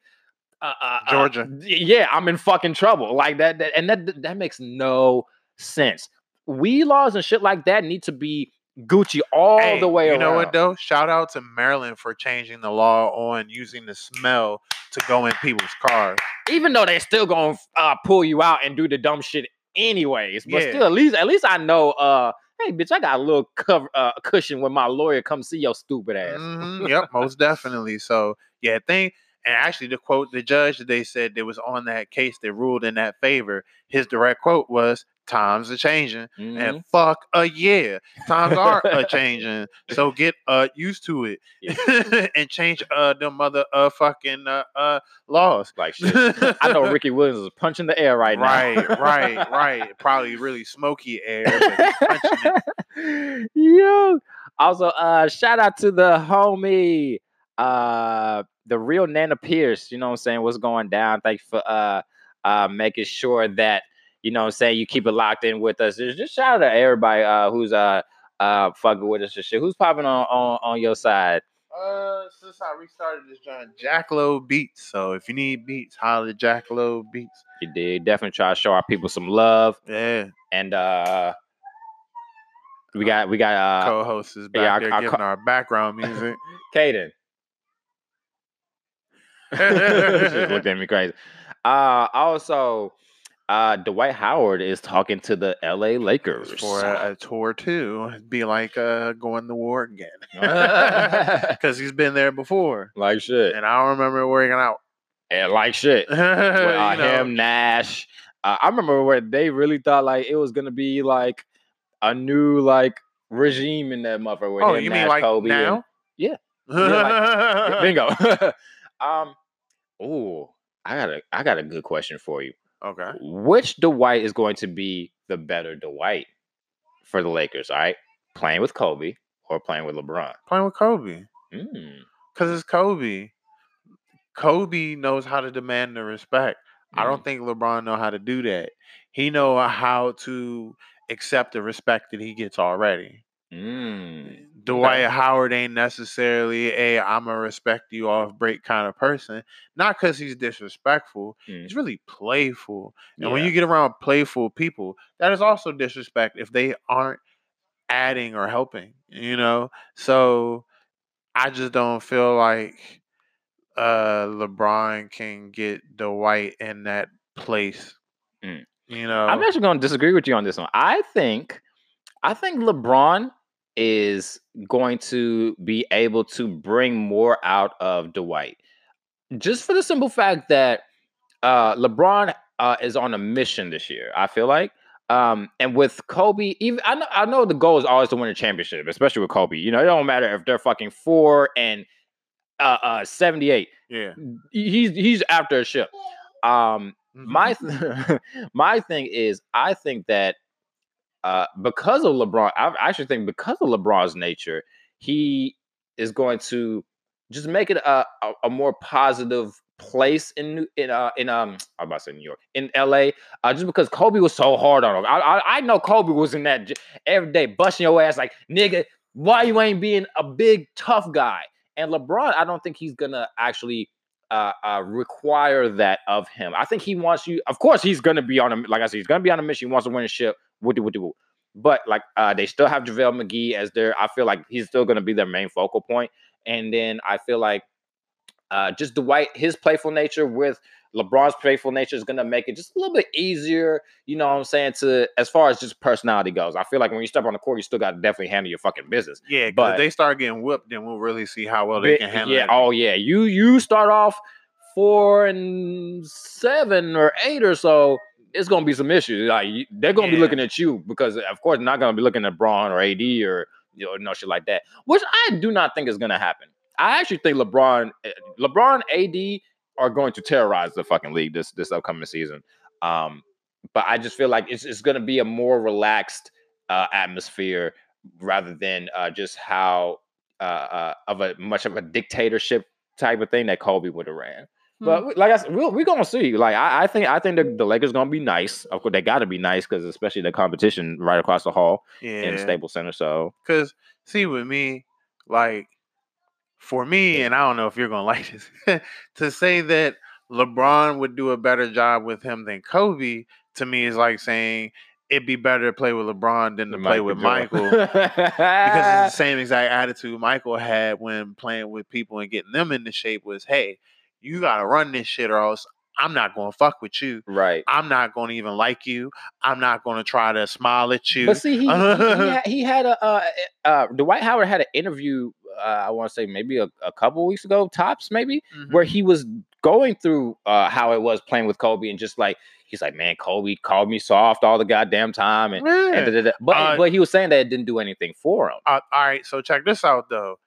uh, uh, uh, Georgia. y- yeah, I'm in fucking trouble. Like that, that and that that makes no sense. Weed laws and shit like that need to be Gucci all Hey, the way you around. know what though? Shout out to Maryland for changing the law on using the smell to go in people's cars. Even though they're still gonna uh, pull you out and do the dumb shit anyways, but Yeah. still, at least at least I know. Uh, hey, bitch, I got a little cover uh, cushion when my lawyer comes see your stupid ass. Mhm, yep, most definitely. So yeah, thing and actually the quote the judge they said that was on that case that ruled in that favor, his direct quote was times are changing Mhm. and fuck a yeah. Times are a <laughs> changing. So get uh used to it <laughs> and change uh them mother uh fucking uh, uh laws. like shit. I know <laughs> Ricky Williams is punching the air right now. Right, right, right. Probably really smoky air, but he's punching it. Yo. Also, uh, shout out to the homie, uh, the real Nana Pierce. You know what I'm saying? What's going down? Thank you for uh uh making sure that you know what I'm saying you keep it locked in with us. Just, just shout out to everybody uh who's uh uh fucking with us and shit. Who's popping on on, on your side? Uh, since I restarted this joint, Jackalow Beats. So if you need beats, holler at Jackalow Beats. You did definitely try to show our people some love. Yeah, And uh we got we got uh co-host is back yeah, our- there our giving co- our background music. <laughs> Caden. just looked at me crazy. Uh also uh Dwight Howard is talking to the LA Lakers for a, a tour too. It'd Be like uh going to war again <laughs> <laughs> because he's been there before, like shit. and I remember working out. And like shit. <laughs> With, uh, him, Nash. Uh, I remember where they really thought like it was gonna be like a new like regime in that motherfucker. with oh, him, you mean Nash, like Kobe, and- now? Yeah. Yeah, bingo. um, oh, I got a I got a good question for you. Okay. Which Dwight is going to be the better Dwight for the Lakers? All right, playing with Kobe or playing with LeBron? Playing with Kobe. Mm. Because it's Kobe. Kobe knows how to demand the respect. I Mm. don't think LeBron know how to do that. He know how to accept the respect that he gets already. Mm. Dwight Howard ain't necessarily a I'm gonna respect you off break kind of person. Not because he's disrespectful. Mm. He's really playful. And when you get around playful people, that is also disrespect if they aren't adding or helping, you know? So I just don't feel like uh LeBron can get Dwight in that place. Mm. You know, I'm actually going to disagree with you on this one. I think, I think LeBron is going to be able to bring more out of Dwight, just for the simple fact that uh, LeBron uh, is on a mission this year. I feel like, um, and with Kobe, even I know, I know the goal is always to win a championship, especially with Kobe. You know, it don't matter if they're fucking four and uh, uh, 78. yeah. He's he's after a ship. Um, Mhm. my th- <laughs> my thing is i think that uh because of lebron i actually think because of lebron's nature he is going to just make it a, a, a more positive place in in uh in um <tsk> i'm about to say new york in la uh just because kobe was so hard on him i i, I know kobe was in that every day busting your ass like nigga why you ain't being a big tough guy and lebron i don't think he's gonna actually uh, uh, require that of him. I think he wants you. Of course, he's gonna be on a like I said, he's gonna be on a mission. He wants to win a ship. Do what do? But like uh, they still have JaVale McGee as their. I feel like he's still gonna be their main focal point. And then I feel like uh, just Dwight, his playful nature with LeBron's playful nature is gonna make it just a little bit easier. You know what I'm saying? To as far as just personality goes, I feel like when you step on the court, you still got to definitely handle your fucking business. Yeah, But- if they start getting whooped, then we'll really see how well they can handle it. yeah. Oh yeah. You you start off four and seven or eight or so. It's gonna be some issues. Like they're gonna be looking at you because of course not gonna be looking at Bron or AD or you know no shit like that. Which I do not think is gonna happen. I actually think LeBron, eh, LeBron, AD are going to terrorize the fucking league this this upcoming season. Um, but I just feel like it's it's gonna be a more relaxed uh, atmosphere rather than uh, just how uh, uh, of a much of a dictatorship type of thing that Kobe would have ran. But hmm. we- like I said, we're, we're gonna see. Like I, I think I think the, the Lakers gonna be nice. Of course, they got to be nice because especially the competition right across the hall in yeah. Staples Center. So Because see, with me, like for me, and I don't know if you're gonna <laughs> like this, to say that LeBron would do a better job with him than Kobe, to me is like saying it'd be better to play with LeBron than to play with Michael. because it's the <laughs> same exact attitude Michael had when playing with people and getting them into shape was, hey, you gotta run this shit or else I'm not gonna fuck with you. right. I'm not gonna even like you. I'm not gonna try to smile at you. But see, he he, he, <laughs> had, he had a uh, uh, Dwight Howard had an interview. Uh, I want to say maybe a, a couple weeks ago, tops maybe, Mhm. where he was going through uh, how it was playing with Kobe and just like he's like, man, Kobe called me soft all the goddamn time, and, and da-da-da." but Uh, but he was saying that it didn't do anything for him. Uh, all right, so check this out though.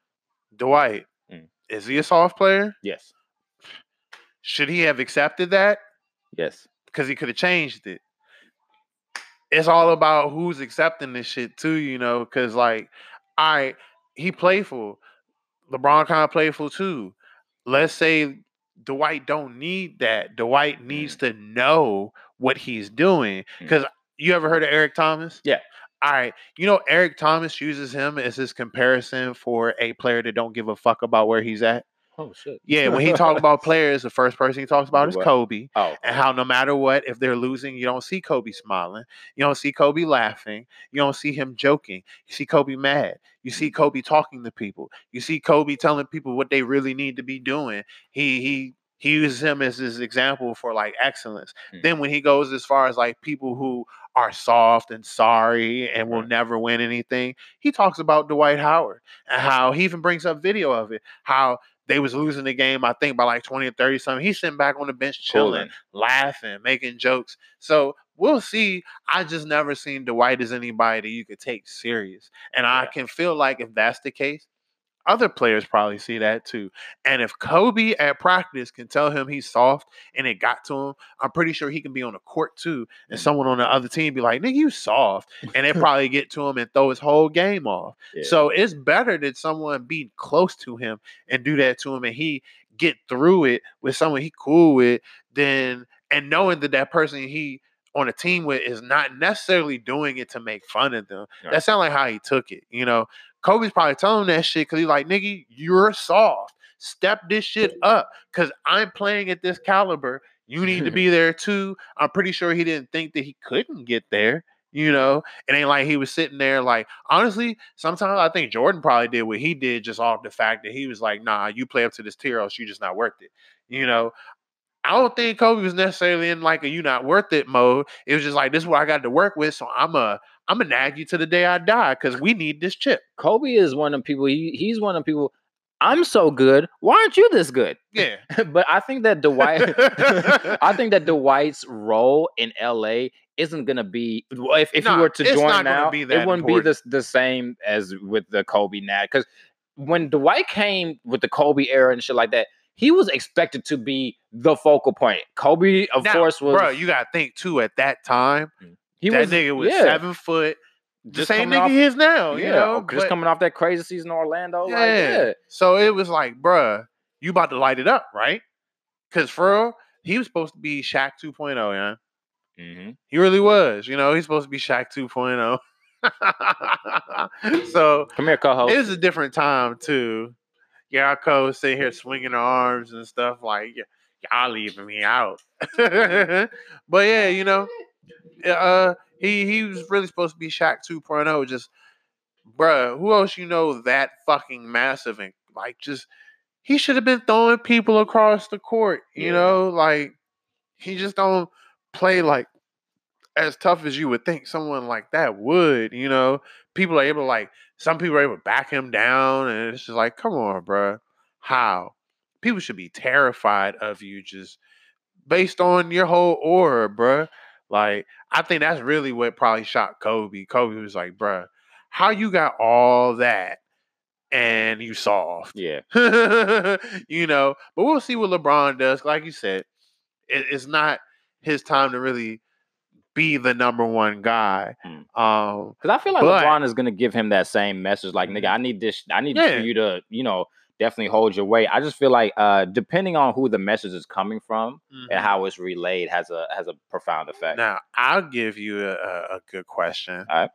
Dwight, Mm. is he a soft player? Yes, Should he have accepted that? yes, Because he could have changed it. It's all about who's accepting this shit too, you know. Because like, all right, he playful. LeBron kind of playful too. Let's say Dwight don't need that. Dwight needs to know what he's doing. Mm. Because you ever heard of Eric Thomas? Yeah. All right. You know, Eric Thomas uses him as his comparison for a player that don't give a fuck about where he's at. Oh shit. Yeah, when he talk about players, the first person he talks <laughs> about is What? Kobe oh and how no matter what, if they're losing, you don't see Kobe smiling. You don't see Kobe laughing. You don't see him joking. You see Kobe mad. You see Kobe talking to people. You see Kobe telling people what they really need to be doing. He he he uses him as his example for like excellence. Mm. Then when he goes as far as like people who are soft and sorry and will never win anything, he talks about Dwight Howard and how he even brings up video of it. How they was losing the game, I think by like 20 or 30 something. He's sitting back on the bench chilling Cooling. laughing, making jokes. So we'll see. I just never seen Dwight as anybody that you could take serious. And I can feel like if that's the case, other players probably see that too. And if Kobe at practice can tell him he's soft and it got to him, I'm pretty sure he can be on the court too. And someone on the other team be like, nigga, you soft. And they probably get to him and throw his whole game off. <laughs> Yeah. So it's better that someone be close to him and do that to him and he get through it with someone he cool with than and knowing that that person he on a team with is not necessarily doing it to make fun of them. Right. That sounds like how he took it. You know, Kobe's probably telling that shit because he's like, nigga, you're soft. Step this shit up because I'm playing at this caliber. You need to <laughs> be there too. I'm pretty sure he didn't think that he couldn't get there. You know, it ain't like he was sitting there like honestly, sometimes I think Jordan probably did what he did just off the fact that he was like, nah, you play up to this tier, else you just not worth it. You know, I don't think Kobe was necessarily in like a you not worth it mode. It was just like this is what I got to work with, so I'm a I'm gonna nag you to the day I die because we need this chip. Kobe is one of people. He he's one of people. I'm so good. Why aren't you this good? Yeah. <laughs> but I think that Dwight, <laughs> I think that Dwight's role in LA isn't gonna be if, if Nah, he were to join now, it wouldn't important. be the, the same as with the Kobe now. Because when Dwight came with the Kobe era and shit like that, he was expected to be the focal point. Kobe, of Now, course, was bro. You gotta think too. At that time, mm. He that was nigga was yeah, seven foot, the same nigga off- he is now. You know, just But- coming off that crazy season in Orlando. Yeah. Like, yeah. So it was like, bruh, you about to light it up, right? Because for real, he was supposed to be Shaq 2.0, yeah. hmm He really was. You know, he's supposed to be Shaq 2.0. <laughs> so Come here, co-host. it was a different time too. Yarko sitting here swinging her arms and stuff like, "Y- y'all leaving me out. <laughs> but yeah, you know, uh, he he was really supposed to be Shaq 2.0. Just, bruh, who else you know that fucking massive and like just he should have been throwing people across the court. You Yeah. know, like he just don't play like as tough as you would think someone like that would. You know, people are able to like some people are able to back him down, and it's just like, come on, bruh. how? People should be terrified of you just based on your whole aura, bruh. Like, I think that's really what probably shocked Kobe. Kobe was like, bruh, how you got all that and you soft? Yeah. <laughs> you know, but we'll see what LeBron does. Like you said, it, it's not his time to really be the number one guy. Mm. Um, Because I feel like But- LeBron is gonna give him that same message, like nigga, I need this, I need Yeah. for you to, you know, definitely hold your weight. I just feel like uh depending on who the message is coming from mhm. and how it's relayed has a has a profound effect. Now, I'll give you a, a, good question. Alright.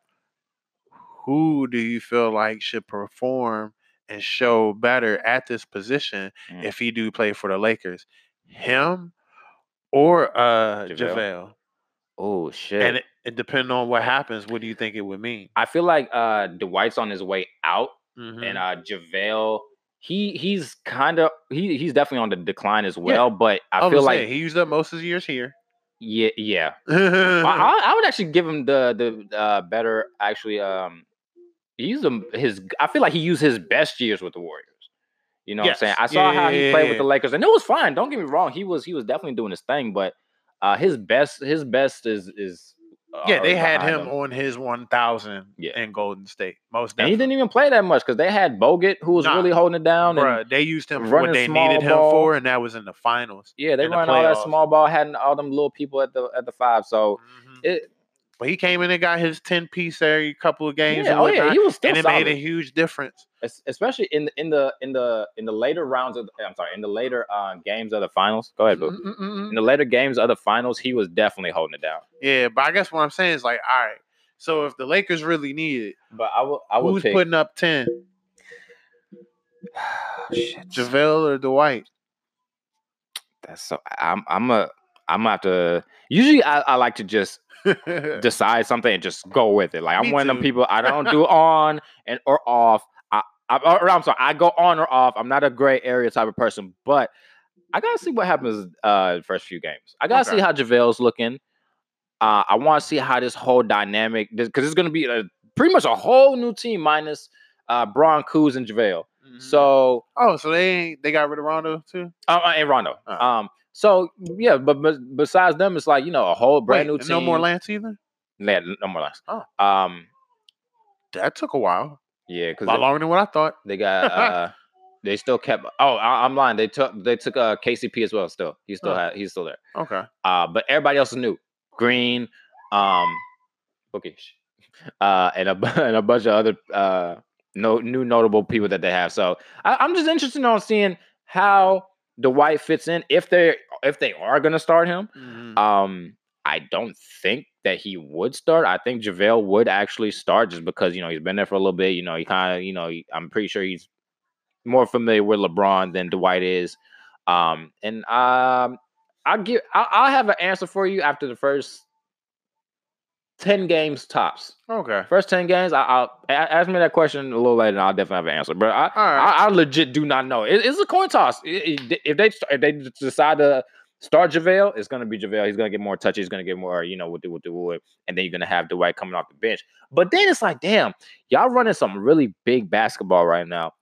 Who do you feel like should perform and show better at this position Mm. if he do play for the Lakers? Him or uh JaVale. JaVale? Oh shit. And it, it depending on what happens, what do you think it would mean? I feel like uh Dwight's on his way out Mhm. and uh JaVale, he he's kind of he he's definitely on the decline as well, Yeah. but I, was feel like say, he used up most of his years here. yeah, yeah. <laughs> I, I, I would actually give him the the uh, better actually. Um, he used him his. I feel like he used his best years with the Warriors. You know what I'm saying? I saw Yeah, how he played yeah. with the Lakers, and it was fine. Don't get me wrong. He was he was definitely doing his thing, but uh, his best his best is is yeah, they had behind him on his 1000 Yeah. in Golden State. Most and he didn't even play that much because they had Bogut who was Nah, really holding it down. And, Bruh, they used him for what they needed him for, and that was in the finals. yeah, they in the run all that small ball, had all them little people at the at the five. So Mhm. it, But he came in and got his 10 piece every couple of games. yeah, and oh yeah, he was still and it solid. made a huge difference. es- especially in the- in the in the in the later rounds of The, I'm sorry in the later uh, games of the finals. Go ahead, boo. In the later games of the finals, he was definitely holding it down. Yeah, but I guess what I'm saying is like, all right. So if the Lakers really need it, But I will I will who's pick putting up 10? <sighs> shit. JaVale or Dwight? That's so I'm I'm a I'm gonna have to. Usually, I, I like to just <laughs> decide something and just go with it. Like I'm Me one of them people. I don't do <laughs> on and or off. I, I or, I'm sorry. I go on or off. I'm not a gray area type of person, but I gotta see what happens uh the first few games. I gotta see Okay. how JaVale's looking. Uh, I want to see how this whole dynamic because it's gonna be a, pretty much a whole new team minus uh Bron Kuz and JaVale. Mhm. So oh, so they they got rid of Rondo too? uh, uh, and Rondo. Oh. Um. So yeah, but, but besides them, it's like you know a whole brand Wait, new team. No more Lance either. Yeah, no more Lance. Oh. Um. That took a while. Yeah, A because lot longer than what I thought. they got <laughs> uh they still kept oh I, I'm lying they took they took uh KCP as well still he still Oh. had he's still there Okay. uh but everybody else is new Green um Bookish uh and a <laughs> and a bunch of other uh no new notable people that they have so I, I'm just interested on seeing how Dwight fits in if they if they are gonna start him Mhm. um, I don't think that he would start. I think JaVale would actually start just because, you know, he's been there for a little bit. You know, he kind of, you know, he- I'm pretty sure he's more familiar with LeBron than Dwight is. Um, and um, I'll give, I'll, I'll have an answer for you after the first 10 games tops. Okay. First 10 games, I, I'll ask me that question a little later and I'll definitely have an answer. But I, right. I, I legit do not know. It- it's a coin toss. It- it- if they if they decide to start JaVale, it's gonna be JaVale. He's gonna get more touches. He's gonna get more, you know, with the with the wood, and then you're gonna have Dwight coming off the bench. But then it's like, damn, y'all running some really big basketball right now.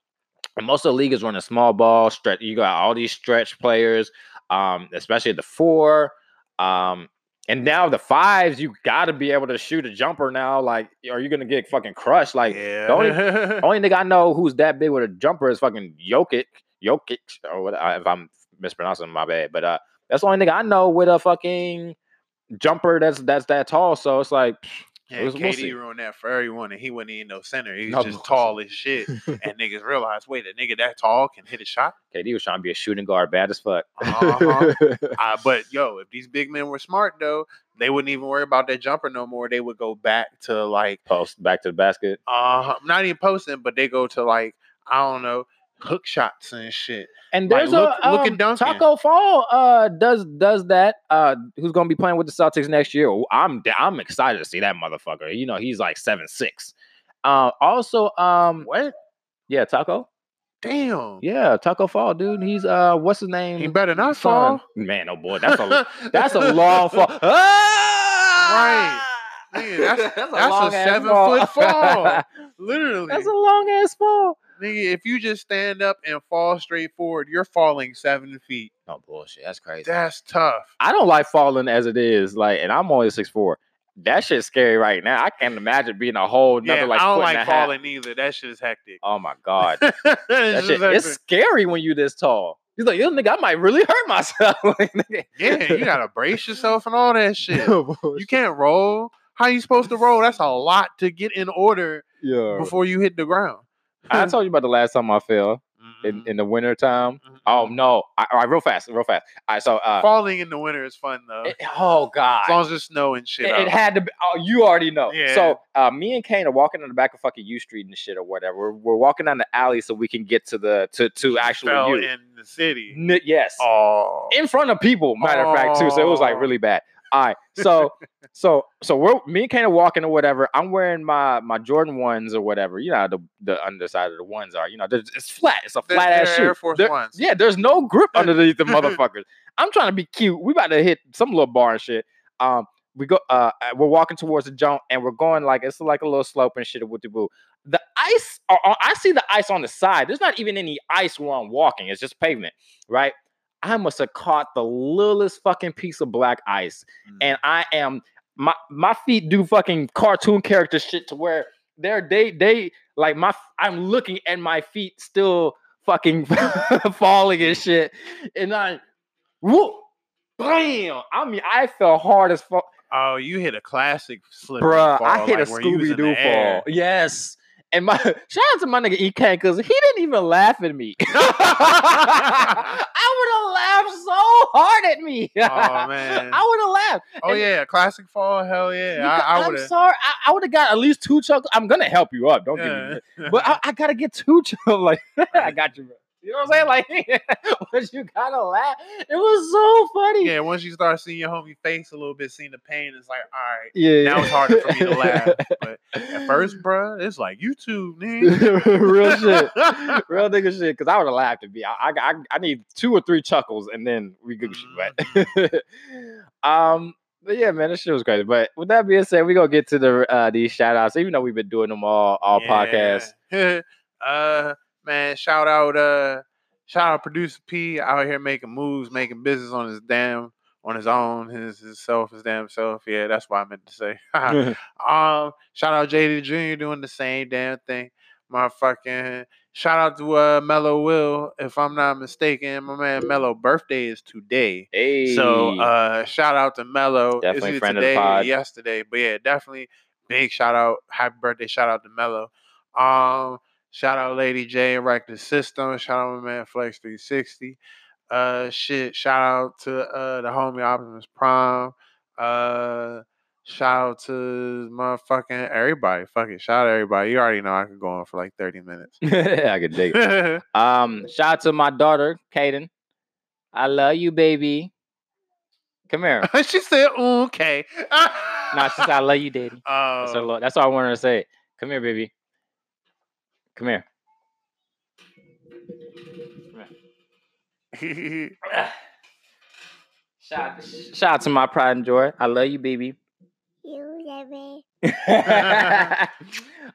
And most of the league is running small ball stretch. You got all these stretch players, um, especially the four. Um, and now the fives, you gotta be able to shoot a jumper now. Like, are you gonna get fucking crushed? Like, yeah. the only- only nigga I <laughs> know who's that big with a jumper is fucking Jokic, Jokic, or what? uh, If I'm mispronouncing, my bad. But uh, that's the only nigga I know with a fucking jumper that's that's that tall. So it's like, yeah, we'll- we'll KD see. ruined that for everyone, and he wasn't even no center. He was No, just but- tall as shit. and <laughs> niggas realized, wait, a nigga that tall can hit a shot. KD was trying to be a shooting guard, bad as fuck. Uh-huh. <laughs> Uh, but yo, if these big men were smart though, they wouldn't even worry about that jumper no more. They would go back to like Post back to the basket. uh not even posting, but they go to like I don't know. Hook shots and shit. And Like, there's look- a look at um, Duncan. Taco Fall uh does does that. Uh who's gonna be playing with the Celtics next year? I'm I'm excited to see that motherfucker. You know, he's like seven six. Uh also um What? yeah, Taco. Damn. Yeah, Taco Fall, dude. He's uh what's his name? He better not fall. Man, oh boy, that's a <laughs> that's a long fall. Ah! Nigga, that's- <laughs> that's a long-ass seven-foot fall. <laughs> Literally. That's a long ass fall. Nigga, if you just stand up and fall straight forward, you're falling seven feet. No bullshit. That's crazy. That's tough. I don't like falling as it is. Like, and I'm only six four. That shit's scary right now. I can't imagine being a whole another Yeah, like I don't like a half. falling either. That shit is hectic. Oh my <laughs> god, That that shit shit, it's scary when you this tall. He's like, yo, nigga, I might really hurt myself. <laughs> Yeah, you gotta brace yourself and all that <laughs> shit. Oh, You can't roll. How you supposed to roll? That's a lot to get in order yeah. before you hit the ground. I <laughs> told you about the last time I fell in, Mhm, in the winter time. mhm, Oh no! I, all right, real fast, real fast. All right, so uh, Falling in the winter is fun though. it- oh god, as long as there's snow and shit. It, it had to be. Oh, you already know. Yeah. So uh, me and Kane are walking on the back of fucking U Street and shit or whatever. We're, we're walking down the alley so we can get to the to to actually fell you. in the city. N- yes, Oh, in front of people. Matter of fact, too. So it was like really bad. All right, so so so we're me and Kane are walking or whatever. I'm wearing my my Jordan ones or whatever. You know how the the underside of the ones are. You know, it's flat. It's a They're- flat ass they're shoe. Air Force There- Ones. Yeah, there's no grip <laughs> underneath the motherfuckers. I'm trying to be cute. We about to hit some little bar and shit. Um, we go. Uh, uh, we're walking towards the jump, and we're going like it's like a little slope and shit. With the boo, the ice. Uh, uh, I see the ice on the side. There's not even any ice where I'm walking. It's just pavement, right? I must have caught the littlest fucking piece of black ice, Mm. and I am my my feet do fucking cartoon character shit to where they're they they like my I'm looking and my feet still fucking <laughs> falling and shit, and I whoop bam. I mean I fell hard as fuck, Oh, you hit a classic slip. bruh. fall, I hit like a where you was Scooby Doo the air. fall. Yes. And my <laughs> shout out to my nigga EK because he didn't even laugh at me. <laughs> I would have laughed so hard at me. <laughs> Oh, man. I would have laughed. Oh And- yeah, classic fall. Hell yeah, I, I I'm sorry. I, I would have got at least two chuckles. I'm gonna help you up. Don't get me. But I, I gotta get two chuckles. Like I got you, bro. You know what I'm saying? Like, <laughs> but you gotta laugh. It was so funny. yeah, once you start seeing your homie face a little bit, seeing the pain, it's like, all right. yeah. Now it's harder for me to laugh. <laughs> But at first, bruh, it's like YouTube, nigga. <laughs> real shit, real nigga shit. Because I would have laughed at me. I, I, I, need two or three chuckles, and then we good shit. But um, but yeah, man, this shit was crazy. But with that being said, we're gonna get to the uh these shout outs, even though we've been doing them all all podcasts. Yeah. uh, man, shout out, uh, shout out producer P out here making moves, making business on his damn, on his own, his his self, his damn self. Yeah, that's what I meant to say. <laughs> <laughs> um, shout out JD Jr. doing the same damn thing. Motherfucking shout out to uh Mellow Will, if I'm not mistaken. My man Mellow birthday is today. hey, So uh shout out to Mellow. Definitely friend of the today pod. yesterday. But yeah, definitely big shout out. Happy birthday, shout out to Mellow. Um, shout out Lady J Wreck the System. Shout out my man Flex 360. Uh shit, shout out to uh the homie Optimus Prime. Uh shout out to motherfucking everybody. Fuck it. Shout out everybody. You already know I could go on for like 30 minutes. <laughs> I could dig. <laughs> Um, shout out to my daughter, Kaden. I love you, baby. Come here. <laughs> she said, okay. No, she said I love you, daddy. That's, her Oh. that's all I wanted to say. Come here, baby. Come here. Shout, shout out to my pride and joy. I love you, baby. You love me. <laughs> uh,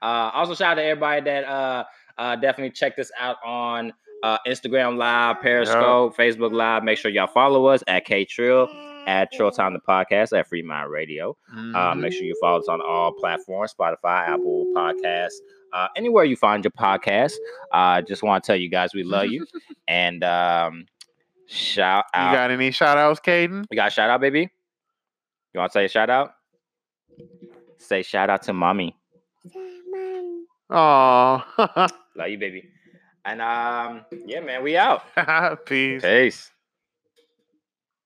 also, shout out to everybody that uh, uh, definitely check this out on uh, Instagram Live, Periscope, Facebook Live. Make sure y'all follow us at K Trill, at Trill Time the Podcast, at Free Mind Radio. Uh, make sure you follow us on all platforms Spotify, Apple Podcasts, uh, anywhere you find your podcast. Uh, just want to tell you guys we love you. <laughs> and um, shout out. You got any shout outs, Caden? You got a shout out, baby? You want to say a shout out? Say shout out to mommy. Mom. Oh, <laughs> Love you, baby. And um, yeah, man, we out. <laughs> peace. Peace.